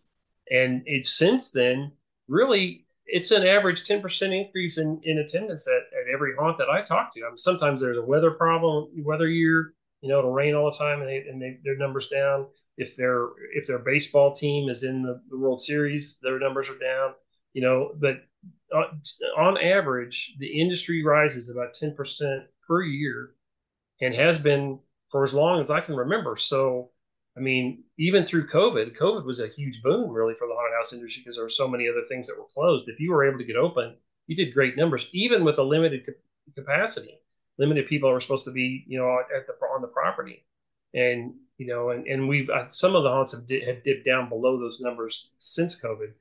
and it since then really it's an average ten percent increase in, in attendance at, at every haunt that I talk to. I mean, sometimes there's a weather problem, weather year, you know, it'll rain all the time, and they and they, their numbers down. If their if their baseball team is in the, the World Series, their numbers are down. You know, but uh, on average, the industry rises about ten percent per year, and has been for as long as I can remember. So, I mean, even through COVID, COVID was a huge boom really for the haunted house industry because there were so many other things that were closed. If you were able to get open, you did great numbers, even with a limited capacity. Limited people are supposed to be, you know, at the on the property, and you know, and and we've uh, some of the haunts have, di- have dipped down below those numbers since COVID,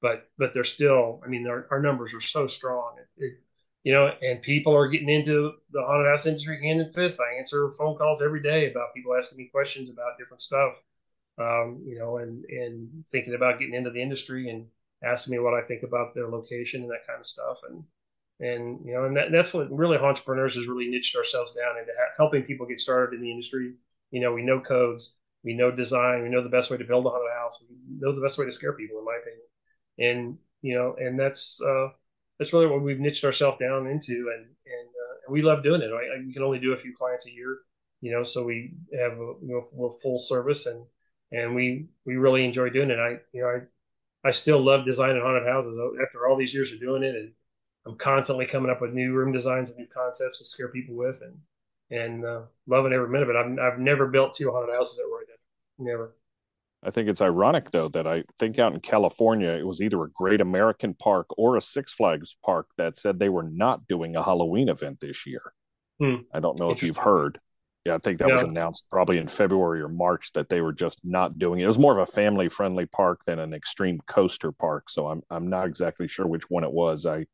but but they're still. I mean, our, our numbers are so strong. It, it, you know, and people are getting into the haunted house industry hand and fist. I answer phone calls every day about people asking me questions about different stuff, um, you know, and and thinking about getting into the industry and asking me what I think about their location and that kind of stuff. And and you know, and that, that's what really Hauntrepreneurs has really niched ourselves down into ha- helping people get started in the industry. You know, we know codes, we know design, we know the best way to build a haunted house, we know the best way to scare people, in my opinion. And you know, and that's uh, that's really what we've niched ourselves down into, and and, uh, and we love doing it. I, we can only do a few clients a year, you know, so we have a, you know we're full service, and and we we really enjoy doing it. I you know I I still love designing haunted houses after all these years of doing it, and I'm constantly coming up with new room designs and new concepts to scare people with, and and uh, loving every minute of it. I've I've never built two haunted houses that were identical, never. I think it's ironic though that I think out in California it was either a Great American Park or a Six Flags park that said they were not doing a Halloween event this year. Hmm. I don't know if you've heard. Yeah, I think that yeah. was announced probably in February or March that they were just not doing it. It was more of a family friendly park than an extreme coaster park. So I'm I'm not exactly sure which one it was. I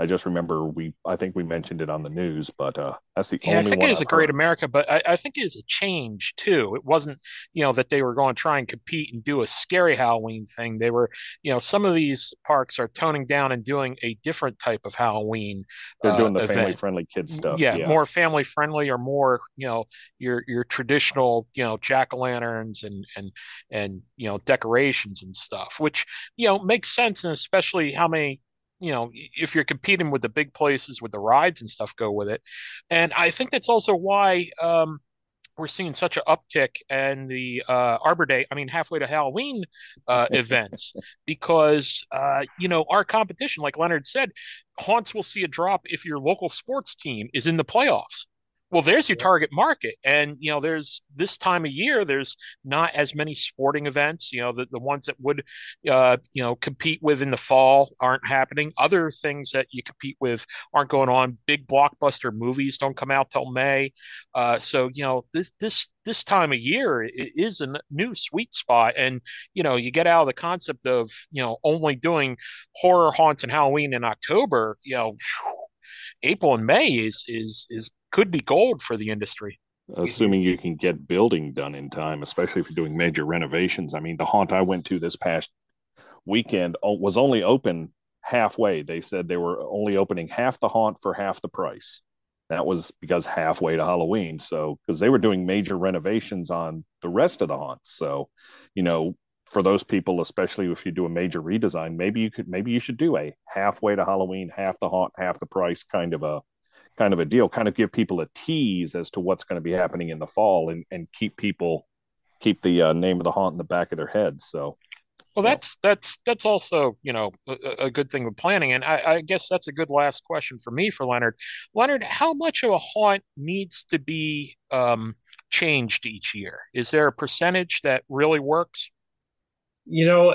I just remember we I think we mentioned it on the news, but uh, that's the yeah, only. I think it is a Great America, but I, I, think it is a change too. It wasn't you know that they were going to try and compete and do a scary Halloween thing. They were you know some of these parks are toning down and doing a different type of Halloween. They're doing uh, the family friendly kids stuff. Yeah, yeah, more family friendly or more you know your your traditional you know jack o' lanterns and and and you know decorations and stuff, which you know makes sense, and especially how many you know if you're competing with the big places with the rides and stuff go with it. And i think that's also why um, we're seeing such an uptick in the uh, arbor day i mean halfway to halloween uh, events. Because uh, you know our competition like leonard said haunts will see a drop if your local sports team is in the playoffs well there's your target market and you know there's this time of year there's not as many sporting events you know the, the ones that would uh, you know compete with in the fall aren't happening. Other things that you compete with aren't going on. Big blockbuster movies don't come out till may. Uh, so you know this this this time of year is a new sweet spot and you know you get out of the concept of you know only doing horror haunts and halloween in october you know April and May is is is could be gold for the industry. Assuming you can get building done in time, especially if you're doing major renovations. I mean, the haunt I went to this past weekend oh, was only open halfway. They said they were only opening half the haunt for half the price. That was because halfway to Halloween. So, because they were doing major renovations on the rest of the haunts. So, you know, for those people, especially if you do a major redesign, maybe you could, maybe you should do a halfway to Halloween, half the haunt, half the price kind of a kind of a deal, kind of give people a tease as to what's going to be happening in the fall and, and keep people keep the uh, name of the haunt in the back of their heads. So, well, that's that's that's also you know a, a good thing with planning, and I, I, guess that's a good last question for me for Leonard. Leonard, how much of a haunt needs to be um, changed each year? Is there a percentage that really works? You know,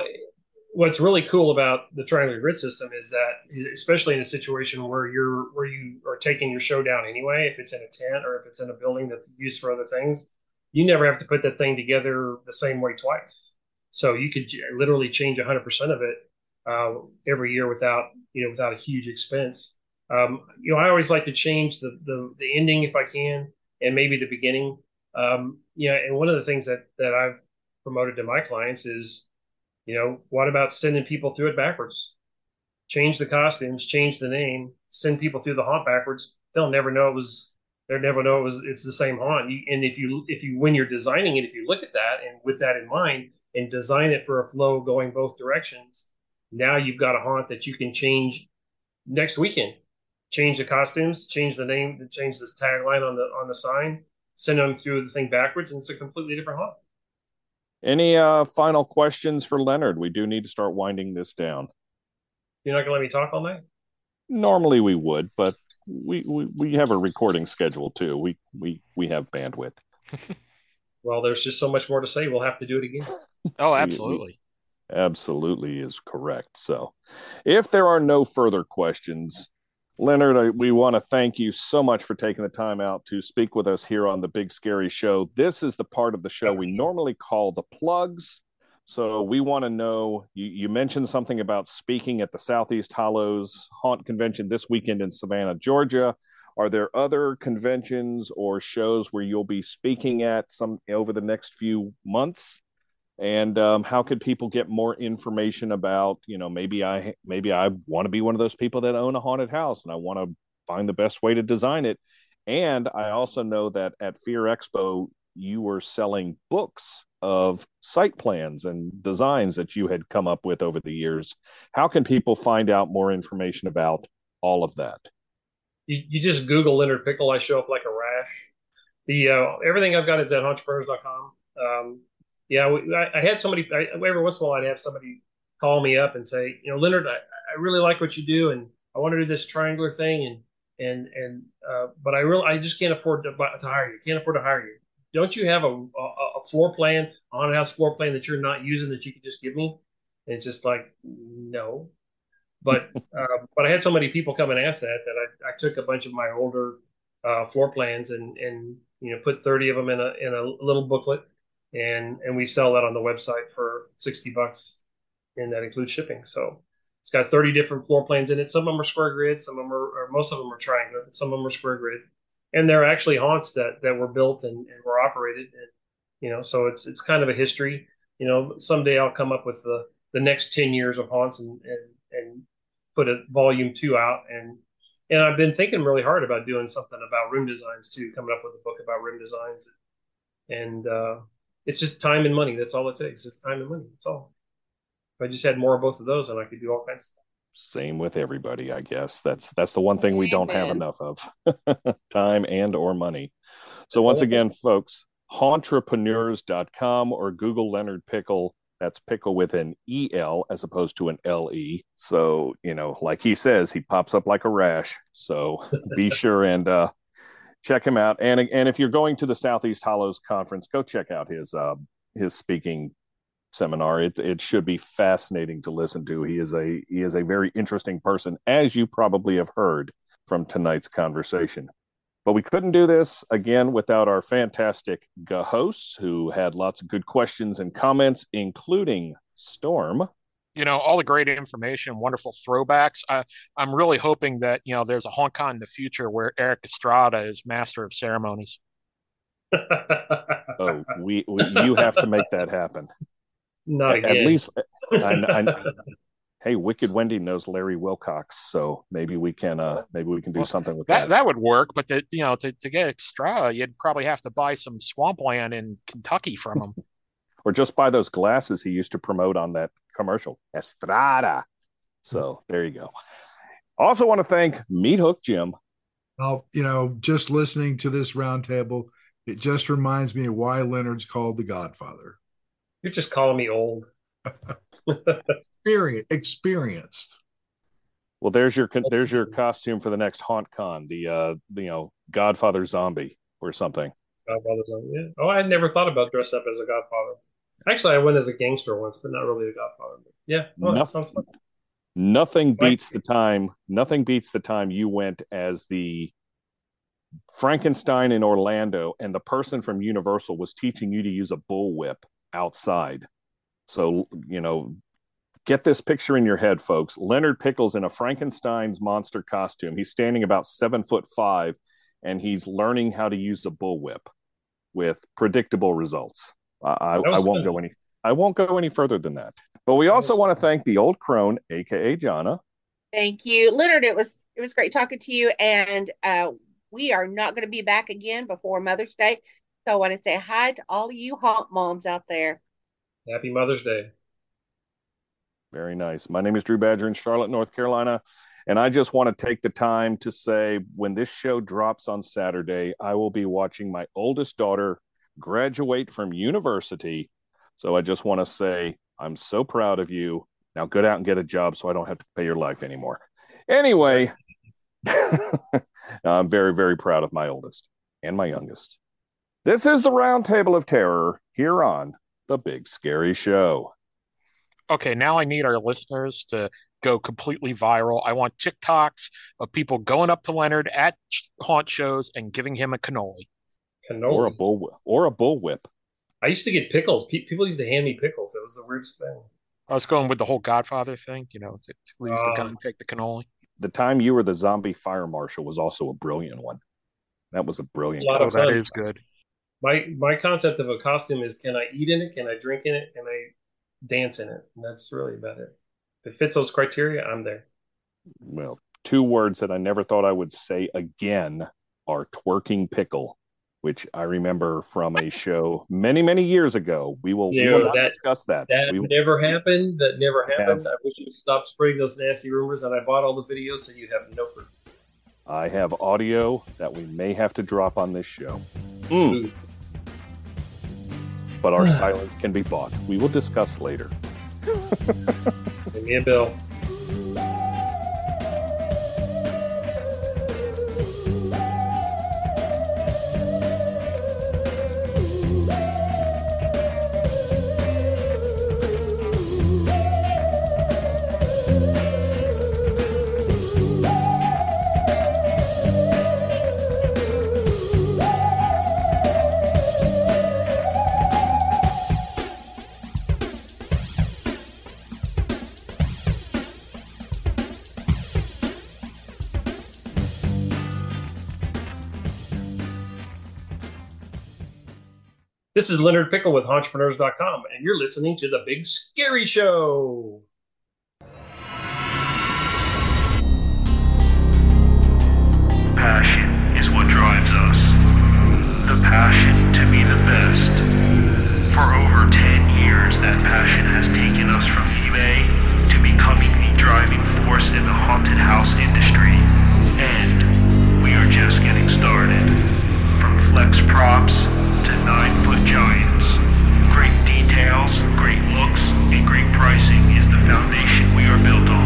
what's really cool about the triangular grid system is that especially in a situation where you're where you are taking your show down anyway if it's in a tent or if it's in a building that's used for other things you never have to put that thing together the same way twice. So you could literally change 100% of it uh, every year without you know without a huge expense. Um, you know, I always like to change the, the the ending if I can, and maybe the beginning. Um, you know, and one of the things that that I've promoted to my clients is, you know, what about sending people through it backwards? Change the costumes, change the name, send people through the haunt backwards. They'll never know it was. They'll never know it was. It's the same haunt. And if you if you when you're designing it, if you look at that and with that in mind, and design it for a flow going both directions, now you've got a haunt that you can change next weekend. Change the costumes, change the name, change the tagline on the on the sign, send them through the thing backwards, and it's a completely different haunt. Any uh, final questions for Leonard? We do need to start winding this down. You're not gonna let me talk all night. Normally we would, but we, we, we have a recording schedule too. We we we have bandwidth. well, there's just so much more to say. We'll have to do it again. Oh, absolutely. We, we, absolutely is correct. So, if there are no further questions, Leonard, we want to thank you so much for taking the time out to speak with us here on the Big Scary Show. This is the part of the show we normally call the plugs. So we want to know you, you, mentioned something about speaking at the Southeast Hollows Haunt Convention this weekend in Savannah, Georgia. Are there other conventions or shows where you'll be speaking at some over the next few months? And um, how could people get more information about, you know, maybe I maybe I want to be one of those people that own a haunted house and I want to find the best way to design it. And I also know that at Fear Expo you were selling books of site plans and designs that you had come up with over the years. How can people find out more information about all of that? You, just Google Leonard Pickel. I show up like a rash. The uh, everything I've got is at Hauntrepreneurs.com. Um, yeah, I, I, had somebody I, every once in a while I'd have somebody call me up and say, you know, Leonard, I, I really like what you do, and I want to do this triangular thing, and and and uh, but I really I just can't afford to, to hire you. Can't afford to hire you don't you have a, a, a floor plan, on a house floor plan that you're not using that you could just give me? And it's just like, no. But uh, but I had so many people come and ask that that I, I took a bunch of my older uh, floor plans and and you know put 30 of them in a in a little booklet and and we sell that on the website for 60 bucks and that includes shipping. So it's got 30 different floor plans in it. Some of them are square grid, some of them are, most of them are triangular, but some of them are square grid and they're actually haunts that that were built and, and were operated and you know so it's it's kind of a history you know someday i'll come up with the the next 10 years of haunts and and, and put a volume two out and and i've been thinking really hard about doing something about room designs too coming up with a book about room designs and uh, it's just time and money. That's all it takes. Just time and money. That's all. If i just had more of both of those and i could do all kinds of stuff. Same with everybody i guess. That's that's the one thing we don't have enough of. Time and or money. So once again folks Hauntrepreneurs.com or google Leonard Pickel. That's pickle with an el as opposed to an le so you know like he says he pops up like a rash. So be sure and uh check him out and and if you're going to the southeast hollows conference go check out his uh his speaking seminar. It it should be fascinating to listen to. He is a he is a very interesting person, as you probably have heard from tonight's conversation. But we couldn't do this again without our fantastic hosts who had lots of good questions and comments, including Storm. You know, all the great information, wonderful throwbacks. I, I'm really hoping that, you know, there's a HauntCon in the future where Erik Estrada is master of ceremonies. oh, we, we you have to make that happen. Not again. At least, I, I, hey, Wicked Wendy knows Larry Wilcox, so maybe we can, uh, maybe we can do well, something with that. That that would work, but to, you know, to, to get extra, you'd probably have to buy some swampland in Kentucky from him, or just buy those glasses he used to promote on that commercial, Estrada. So there you go. Also, want to thank Meathook Jim. Well, you know, just listening to this roundtable, it just reminds me of why Leonard's called the Godfather. You're just calling me old. Experience, experienced. Well, there's your there's your costume for the next HauntCon, the uh you know Godfather zombie or something. Godfather zombie. Yeah. Oh, I never thought about dress up as a Godfather. Actually, I went as a gangster once, but not really a Godfather. Yeah, oh, that sounds fun. Nothing beats the time. Nothing beats the time you went as the Frankenstein in Orlando, and the person from Universal was teaching you to use a bullwhip outside. So, you know, get this picture in your head, folks. Leonard Pickel's in a Frankenstein's monster costume. He's standing about seven foot five, and he's learning how to use the bullwhip with predictable results. I, I won't fun. go any. I won't go any further than that. But we also want to thank the old crone, aka Jana. Thank you, Leonard. It was it was great talking to you, and uh, we are not going to be back again before Mother's Day. So I want to say hi to all of you haunt moms out there. Happy Mother's Day. Very nice. My name is Drew Badger in Charlotte, North Carolina. And I just want to take the time to say when this show drops on Saturday, I will be watching my oldest daughter graduate from university. So I just want to say, I'm so proud of you. Now get out and get a job so I don't have to pay your life anymore. Anyway, I'm very, very proud of my oldest and my youngest. This is the Roundtable of Terror here on The Big Scary Show okay, now I need our listeners to go completely viral. I want TikToks of people going up to Leonard at haunt shows and giving him a cannoli. Cannoli. Or a bull or a bullwhip. I used to get pickles. People used to hand me pickles. It was the weirdest thing. I was going with the whole Godfather thing, you know, to, to leave the oh. gun and take the cannoli. The time you were the zombie fire marshal was also a brilliant one. That was a brilliant. A oh, that is good. My my concept of a costume is: can I eat in it? Can I drink in it? Can I dance in it. And that's really about it. If it fits those criteria, I'm there. Well, two words that I never thought I would say again are twerking pickle, which I remember from a show many, many years ago. We will, we will not that, discuss that. That we, never happened. That never happened. Have, I wish you would stop spreading those nasty rumors, and I bought all the videos so you have no proof. I have audio that we may have to drop on this show. Mm but our silence can be bought. We will discuss later. Give me a bill. This is Leonard Pickel with Hauntrepreneurs.com, and you're listening to The Big Scary Show. Passion is what drives us. The passion to be the best. For over 10 years, that passion has taken us from eBay to becoming the driving force in the haunted house industry. And we are just getting started. From flex props to nine-foot giants. Great details, great looks, and great pricing is the foundation we are built on.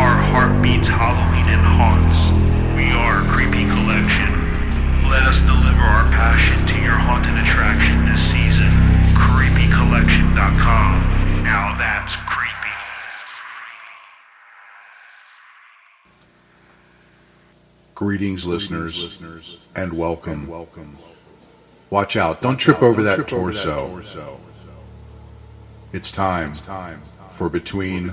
Our heart beats Halloween and haunts. We are a creepy collection. Let us deliver our passion to your haunted attraction this season. CreepyCollection.com. Now that's creepy. Greetings, listeners, and welcome. Watch out. Don't trip over that torso. It's time for Between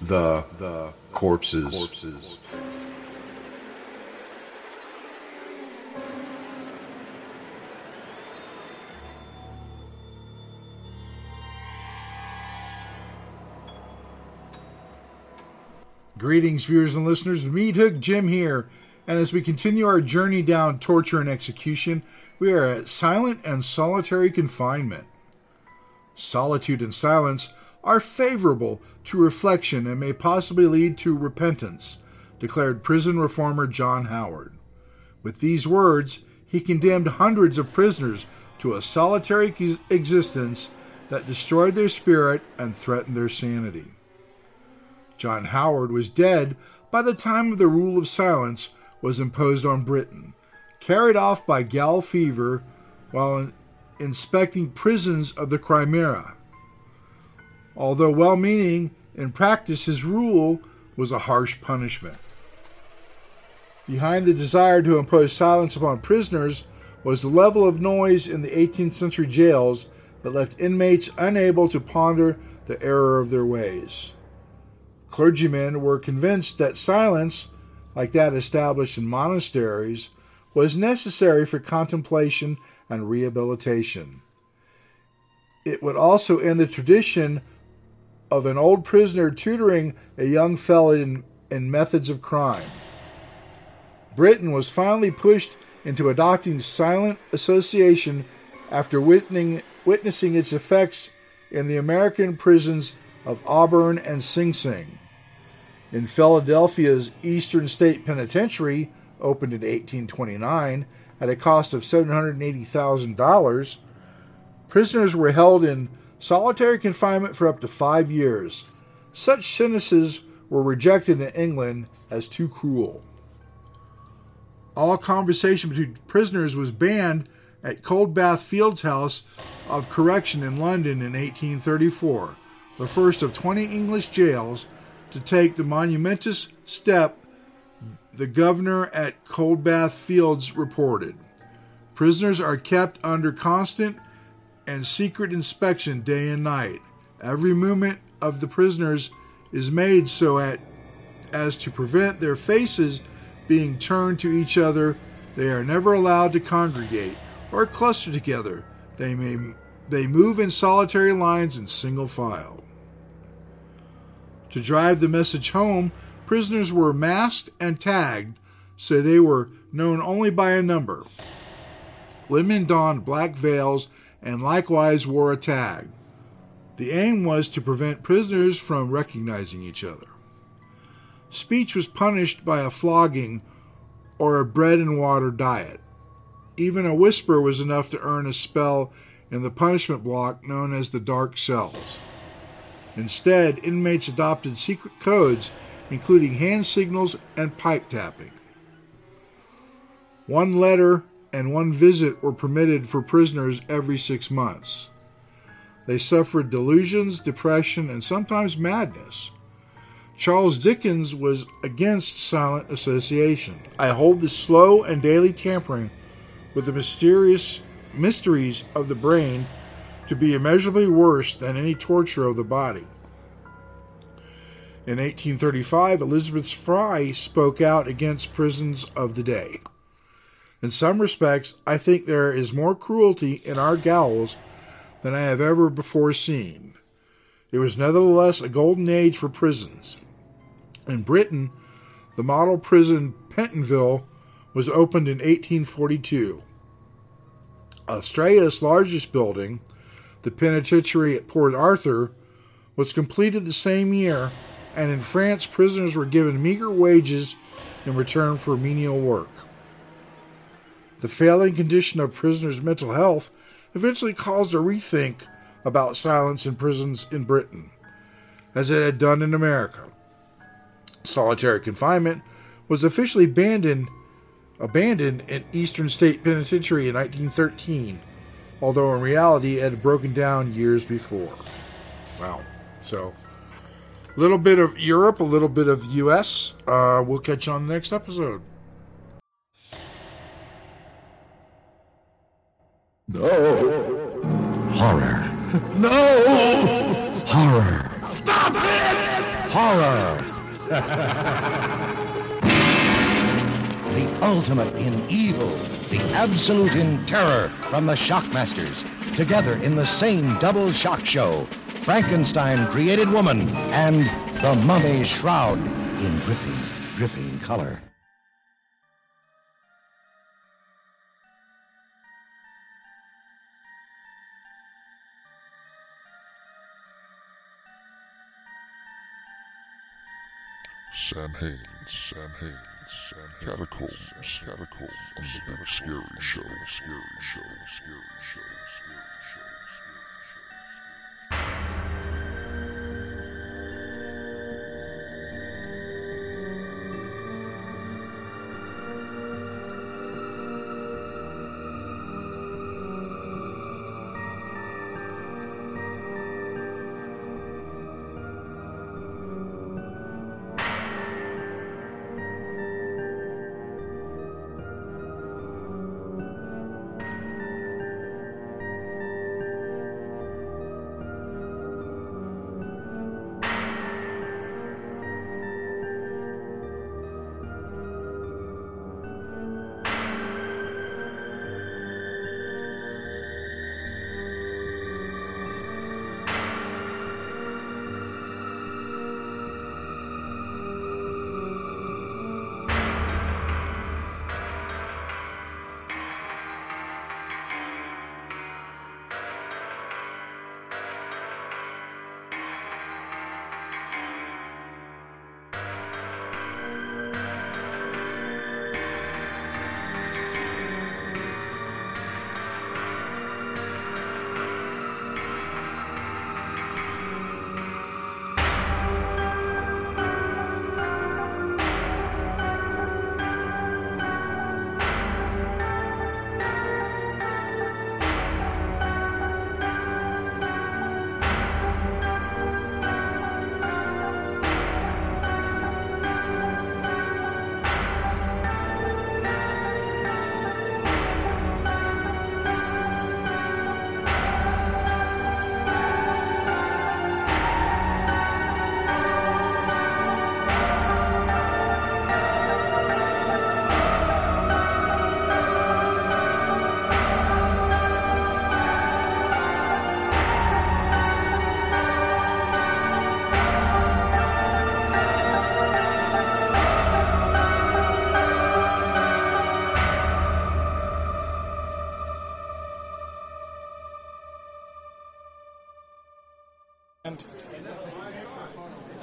the Corpses. Greetings, viewers and listeners. Meathook Jim here. And as we continue our journey down torture and execution, we are at silent and solitary confinement. Solitude and silence are favorable to reflection and may possibly lead to repentance, declared prison reformer John Howard. With these words, he condemned hundreds of prisoners to a solitary existence that destroyed their spirit and threatened their sanity. John Howard was dead by the time the rule of silence was imposed on Britain, carried off by gall fever while inspecting prisons of the Crimea. Although well meaning, in practice his rule was a harsh punishment. Behind the desire to impose silence upon prisoners was the level of noise in the 18th century jails that left inmates unable to ponder the error of their ways. Clergymen were convinced that silence, like that established in monasteries, was necessary for contemplation and rehabilitation. It would also end the tradition of an old prisoner tutoring a young felon in, in methods of crime. Britain was finally pushed into adopting silent association after witnessing its effects in the American prisons of Auburn and Sing Sing. In Philadelphia's Eastern State Penitentiary, opened in 1829 at a cost of $780,000, prisoners were held in solitary confinement for up to five years. Such sentences were rejected in England as too cruel. All conversation between prisoners was banned at Coldbath Fields House of Correction in London in 1834, the first of 20 English jails to take the monumentous step the governor at Coldbath Fields reported. Prisoners are kept under constant and secret inspection day and night. Every movement of the prisoners is made so at, as to prevent their faces being turned to each other. They are never allowed to congregate or cluster together. They may they move in solitary lines in single file. To drive the message home, prisoners were masked and tagged so they were known only by a number. Women donned black veils and likewise wore a tag. The aim was to prevent prisoners from recognizing each other. Speech was punished by a flogging or a bread and water diet. Even a whisper was enough to earn a spell in the punishment block known as the dark cells. Instead, inmates adopted secret codes, including hand signals and pipe tapping. One letter and one visit were permitted for prisoners every six months. They suffered delusions, depression, and sometimes madness. Charles Dickens was against silent association. I hold the slow and daily tampering with the mysterious mysteries of the brain to be immeasurably worse than any torture of the body. In 1835, Elizabeth Fry spoke out against prisons of the day. In some respects, I think there is more cruelty in our gallows than I have ever before seen. It was nevertheless a golden age for prisons. In Britain, the model prison Pentonville was opened in 1842. Australia's largest building, the penitentiary at Port Arthur, was completed the same year, and in France, prisoners were given meager wages in return for menial work. The failing condition of prisoners' mental health eventually caused a rethink about silence in prisons in Britain, as it had done in America. Solitary confinement was officially abandoned, abandoned in Eastern State Penitentiary in 1913, although in reality it had broken down years before. Wow. So, a little bit of Europe, a little bit of U.S. Uh, we'll catch you on the next episode. No. Horror. No. Horror. Stop it! Horror. the ultimate in evil, the absolute in terror from the Shockmasters. Together in the same double shock show. Frankenstein created woman and the mummy's shroud in dripping, dripping color. Sam Haines, Sam Haines, Sam Haines. Catacombs, catacombs on the big scary show, scary show, scary show,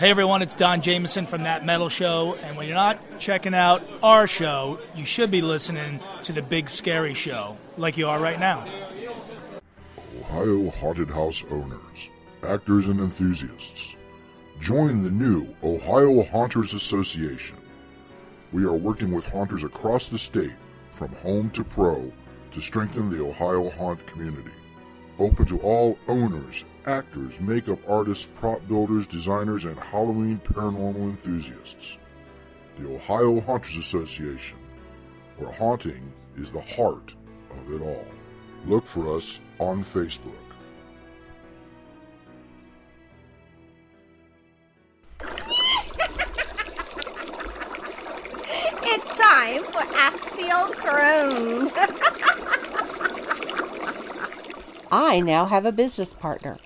Everyone, it's Don Jamieson from That Metal Show, and when you're not checking out our show, you should be listening to the Big Scary Show, like you are right now. Ohio Haunted House owners, actors, and enthusiasts. Join the new Ohio Haunters Association. We are working with haunters across the state, from home to pro, to strengthen the Ohio haunt community. Open to all owners, actors, makeup artists, prop builders, designers, and Halloween paranormal enthusiasts. The Ohio Haunters Association, where haunting is the heart of it all. Look for us on Facebook. It's time for Ask the Old Crone. I now have a business partner.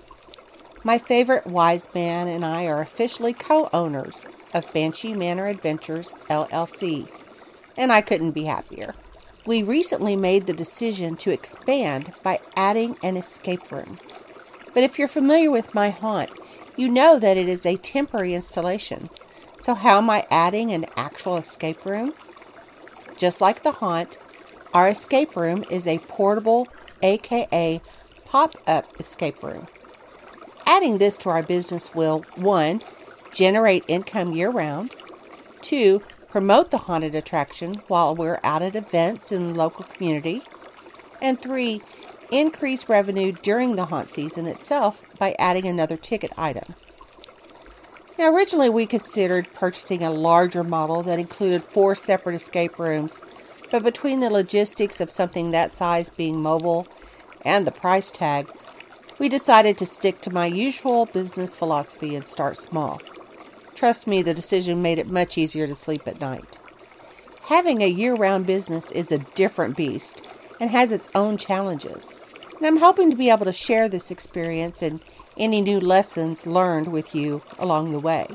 My favorite wise man and I are officially co owners of Banshee Manor Adventures LLC, and I couldn't be happier. We recently made the decision to expand by adding an escape room. But if you're familiar with my haunt, you know that it is a temporary installation. So, how am I adding an actual escape room? Just like the haunt, our escape room is a portable, aka pop up escape room. Adding this to our business will 1. generate income year round, 2. promote the haunted attraction while we're out at events in the local community, and 3. increase revenue during the haunt season itself by adding another ticket item. Now, originally we considered purchasing a larger model that included four separate escape rooms, but between the logistics of something that size being mobile and the price tag, we decided to stick to my usual business philosophy and start small. Trust me, the decision made it much easier to sleep at night. Having a year round business is a different beast and has its own challenges. And I'm hoping to be able to share this experience and any new lessons learned with you along the way.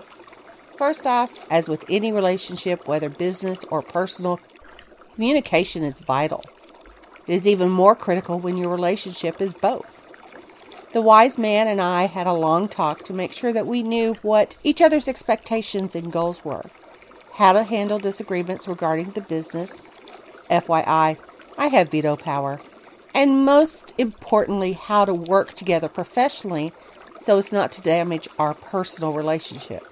First off, as with any relationship, whether business or personal, communication is vital. It is even more critical when your relationship is both. The wise man and I had a long talk to make sure that we knew what each other's expectations and goals were, how to handle disagreements regarding the business. FYI, I have veto power. And most importantly, how to work together professionally so as not to damage our personal relationship.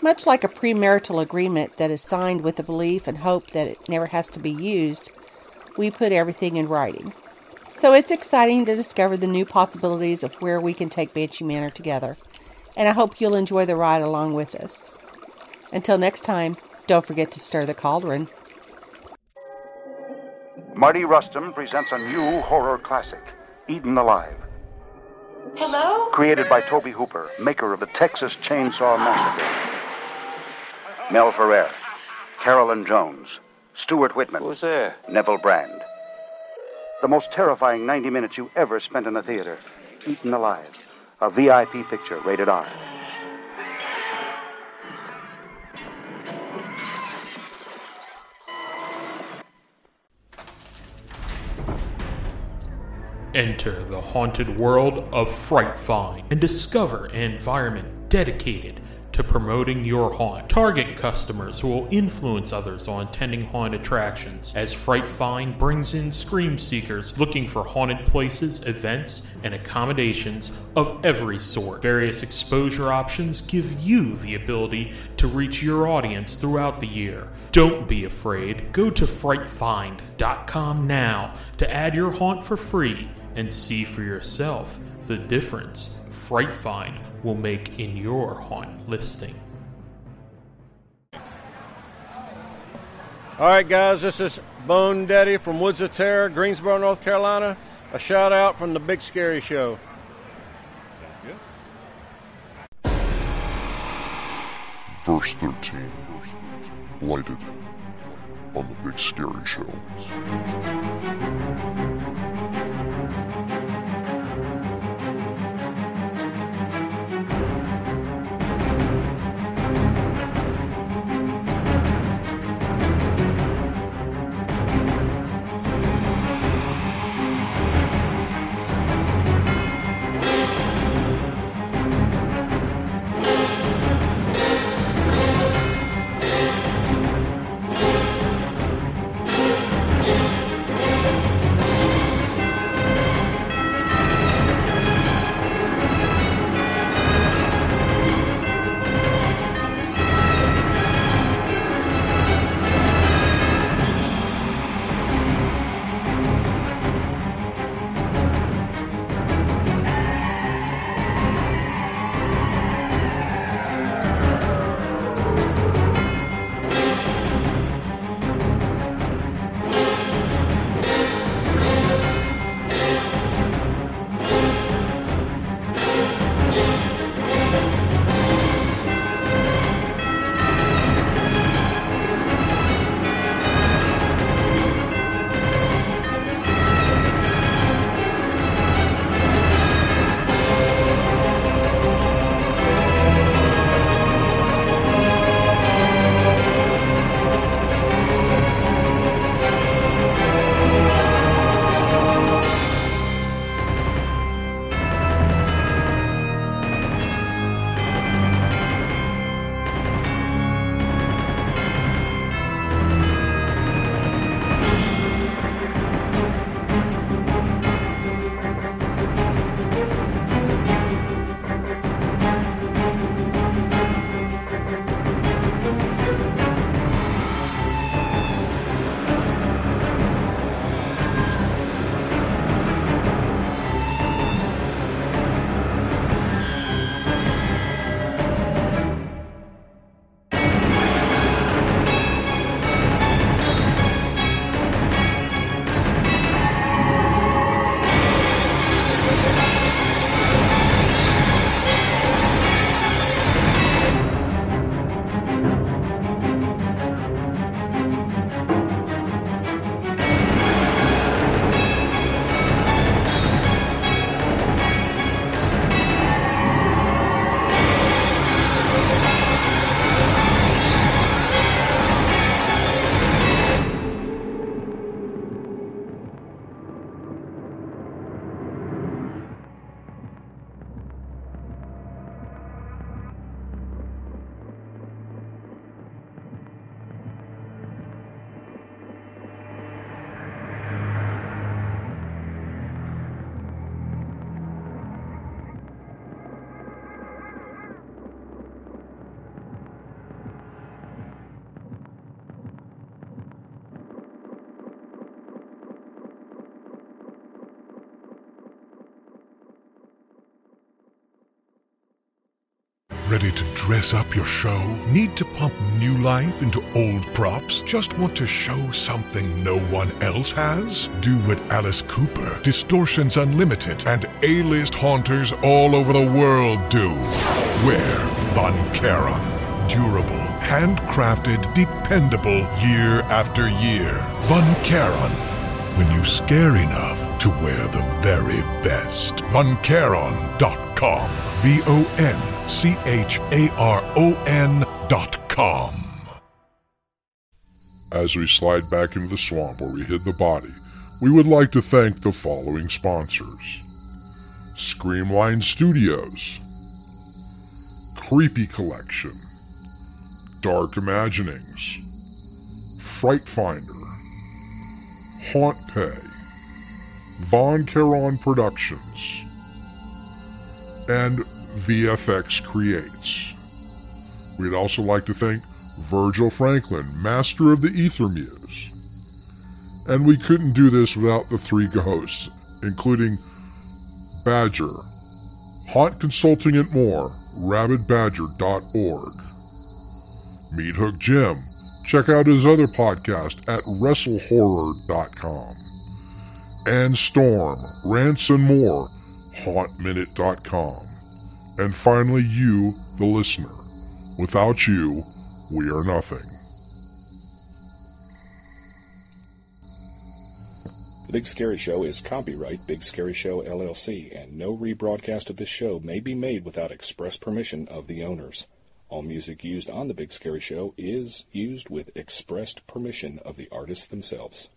Much like a premarital agreement that is signed with the belief and hope that it never has to be used, we put everything in writing. So it's exciting to discover the new possibilities of where we can take Banshee Manor together. And I hope you'll enjoy the ride along with us. Until next time, don't forget to stir the cauldron. Mardi Rustam presents a new horror classic, Eaten Alive. Hello? Created by Tobe Hooper, maker of the Texas Chainsaw Massacre. Mel Ferrer, Carolyn Jones, Stuart Whitman. Who's there? Neville Brand. The most terrifying 90 minutes you ever spent in a theater. Eaten Alive. A VIP picture, rated R. Enter the haunted world of Fright Find and discover an environment dedicated to promoting your haunt. Target customers who will influence others on attending haunt attractions, as Fright Find brings in scream seekers looking for haunted places, events, and accommodations of every sort. Various exposure options give you the ability to reach your audience throughout the year. Don't be afraid. Go to frightfind.com now to add your haunt for free and see for yourself the difference Fright Find will make in your haunt listing. All right, guys, this is Bone Daddy from Woods of Terror, Greensboro, North Carolina. A shout out from the Big Scary Show. Sounds good. Verse 13 Blighted on the Big Scary Show. Up your show? Need to pump new life into old props? Just want to show something no one else has? Do what Alice Cooper, Distortions Unlimited, and A-list haunters all over the world do. Wear Von Charon. Durable, handcrafted, dependable year after year. Von Charon. When you scare enough to wear the very best. VonCharon.com. V O N C H A R O N dot com. As we slide back into the swamp where we hid the body, we would like to thank the following sponsors. Screamline Studios, Creepy Collection, Dark Imaginings, Fright Finder, Haunt Pay, Von Charon Productions, and VFX Creates. We'd also like to thank Virgil Franklin, master of the Ether Muse. And we couldn't do this without the three hosts, including Badger, Haunt Consulting and more, rabidbadger.org. Meathook Jim, check out his other podcast at wrestlehorror.com. And Storm, Rants and More, hauntminute.com. And finally, you, the listener. Without you, we are nothing. The Big Scary Show is copyright Big Scary Show LLC, and no rebroadcast of this show may be made without express permission of the owners. All music used on The Big Scary Show is used with expressed permission of the artists themselves.